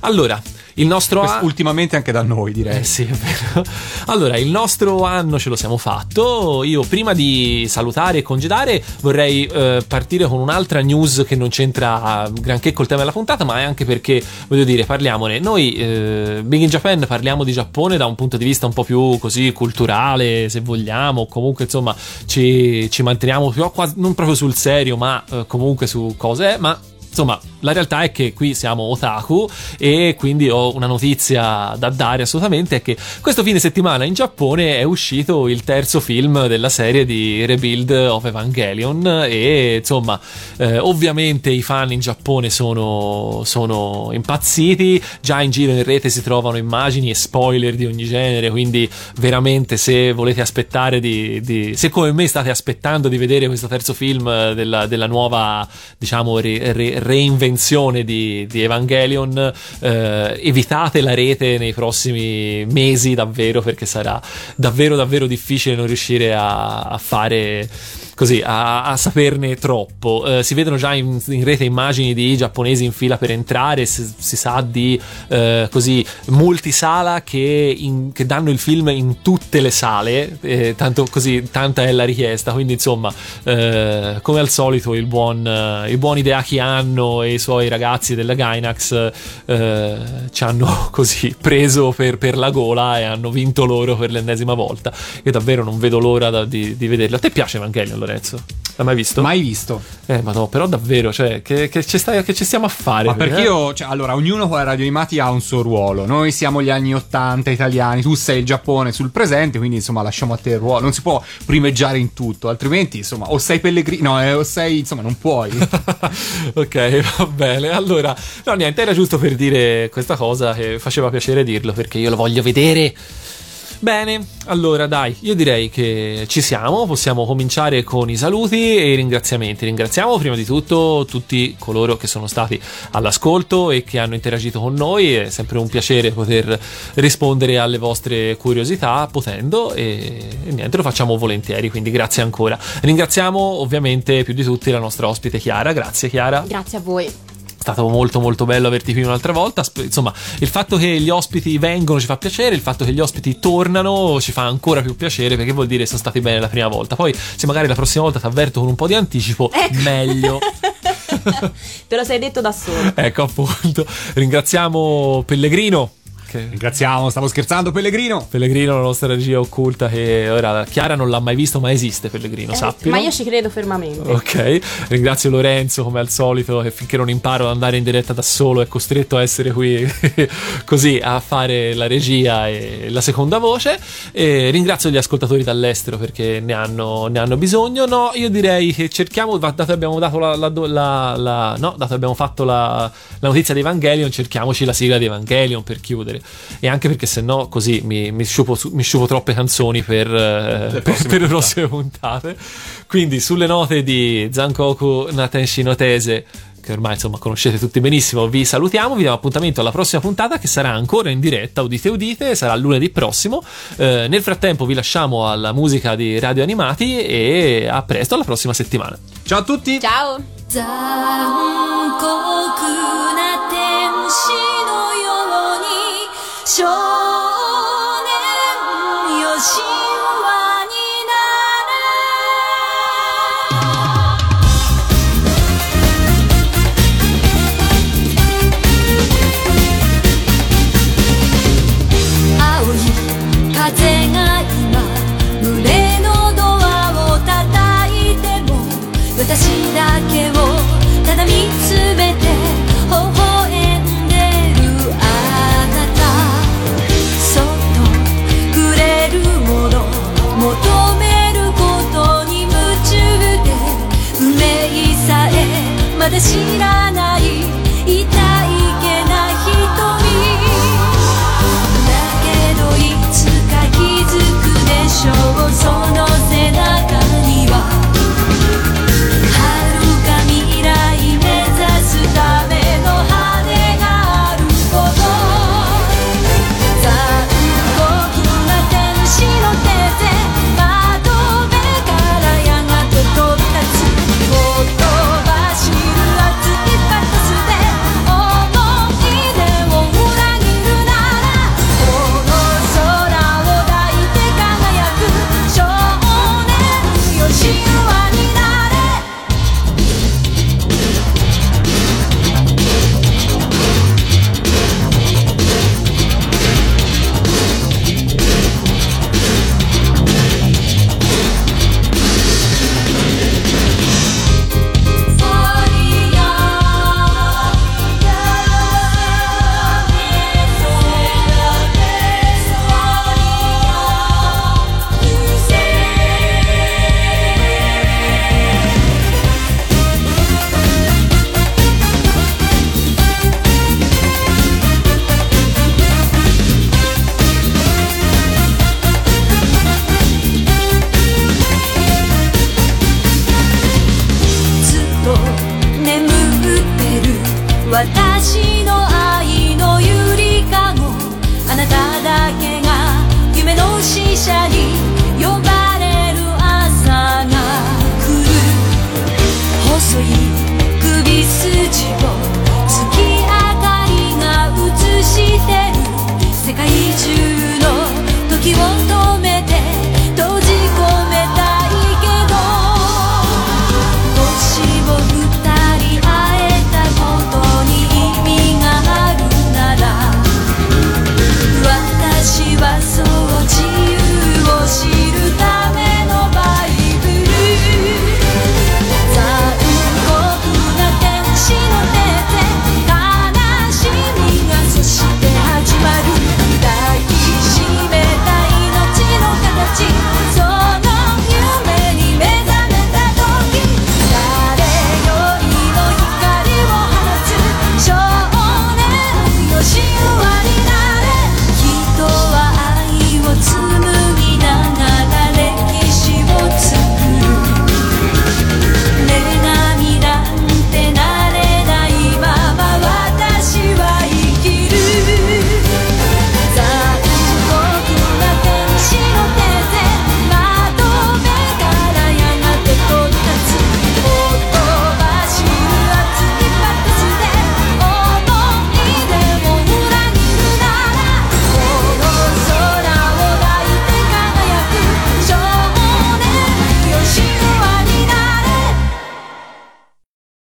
S1: Allora, il nostro
S2: Questo
S1: a-
S2: ultimamente anche da noi, direi.
S1: eh sì, è vero. [laughs] Allora, il nostro anno ce lo siamo fatto. Io prima di salutare e congedare vorrei eh, partire con un'altra news che non c'entra granché col tema della puntata, ma è anche perché, voglio dire, parliamone. Noi, eh, Big in Japan, parliamo di Giappone da un punto di vista un po' più così culturale, se vogliamo, comunque insomma ci, ci manteniamo più, non proprio sul serio, ma eh, comunque su cose, ma Insomma, la realtà è che qui siamo otaku e quindi ho una notizia da dare assolutamente è che questo fine settimana in Giappone è uscito il terzo film della serie di Rebuild of Evangelion e insomma, eh, ovviamente i fan in Giappone sono, sono impazziti, già in giro in rete si trovano immagini e spoiler di ogni genere, quindi veramente se volete aspettare di, di- se come me state aspettando di vedere questo terzo film della, della nuova diciamo re- re- reinvenzione di, di Evangelion eh, evitate la rete nei prossimi mesi davvero perché sarà davvero davvero difficile non riuscire a, a fare così a, a saperne troppo. Eh, si vedono già in, in rete immagini di giapponesi in fila per entrare si, si sa di eh, così multisala che, in- che danno il film in tutte le sale eh, tanto così tanta è la richiesta. Quindi insomma eh, come al solito il buon eh, il buon Hideaki Anno e i suoi ragazzi della Gainax eh, ci hanno [laughs] così preso per, per la gola e hanno vinto loro per l'ennesima volta. Io davvero non vedo l'ora da- di, di vederlo a te piace Evangelion Lorenzo? l'hai mai visto?
S2: Mai visto.
S1: Eh, ma no, però davvero, cioè, che, che ci, stai, che ci stiamo a fare?
S2: Ma perché
S1: eh?
S2: io, cioè, allora, ognuno con la radio animati ha un suo ruolo. Noi siamo gli anni 80 italiani, tu sei il Giappone sul presente, quindi insomma lasciamo a te il ruolo. Non si può primeggiare in tutto, altrimenti insomma o sei pellegrino, no, eh, o sei, insomma, non puoi. [laughs]
S1: ok, va bene. Allora, no, niente, era giusto per dire questa cosa che faceva piacere dirlo perché io lo voglio vedere. Bene, allora dai, io direi che ci siamo, possiamo cominciare con i saluti e i ringraziamenti. Ringraziamo prima di tutto tutti coloro che sono stati all'ascolto e che hanno interagito con noi, è sempre un piacere poter rispondere alle vostre curiosità potendo e, e niente, lo facciamo volentieri, quindi grazie ancora. Ringraziamo ovviamente più di tutti la nostra ospite Chiara, grazie Chiara
S3: Grazie a voi.
S1: Stato molto molto bello averti qui un'altra volta. Insomma, il fatto che gli ospiti vengono ci fa piacere, il fatto che gli ospiti tornano ci fa ancora più piacere perché vuol dire che sono stati bene la prima volta. Poi, se magari la prossima volta ti avverto con un po' di anticipo,
S3: Ecco. [laughs]
S1: meglio. [laughs]
S3: Te lo sei detto da solo.
S1: ecco appunto. Ringraziamo Pellegrino. Che...
S2: Ringraziamo, stavo scherzando, Pellegrino.
S1: Pellegrino, la nostra regia occulta, che ora Chiara non l'ha mai visto, ma esiste Pellegrino,
S3: Eh,
S1: sappilo.
S3: ma io ci credo fermamente.
S1: Ok, ringrazio Lorenzo come al solito che finché non imparo ad andare in diretta da solo è costretto a essere qui [laughs] così a fare la regia e la seconda voce. E ringrazio gli ascoltatori dall'estero perché ne hanno, ne hanno bisogno. No, io direi che cerchiamo, dato che abbiamo dato la, la- la- la- no, dato che abbiamo fatto la, la notizia di Evangelion, cerchiamoci la sigla di Evangelion per chiudere. E anche perché sennò così mi, mi, sciupo, mi sciupo troppe canzoni per, eh, per, per le prossime puntate. Quindi sulle note di Zankoku Natenshi no Tese che ormai insomma conoscete tutti benissimo, vi salutiamo, vi diamo appuntamento alla prossima puntata che sarà ancora in diretta, udite udite, sarà lunedì prossimo. Eh, nel frattempo vi lasciamo alla musica di Radio Animati e a presto alla prossima settimana.
S2: Ciao a tutti.
S3: Ciao!
S7: 秀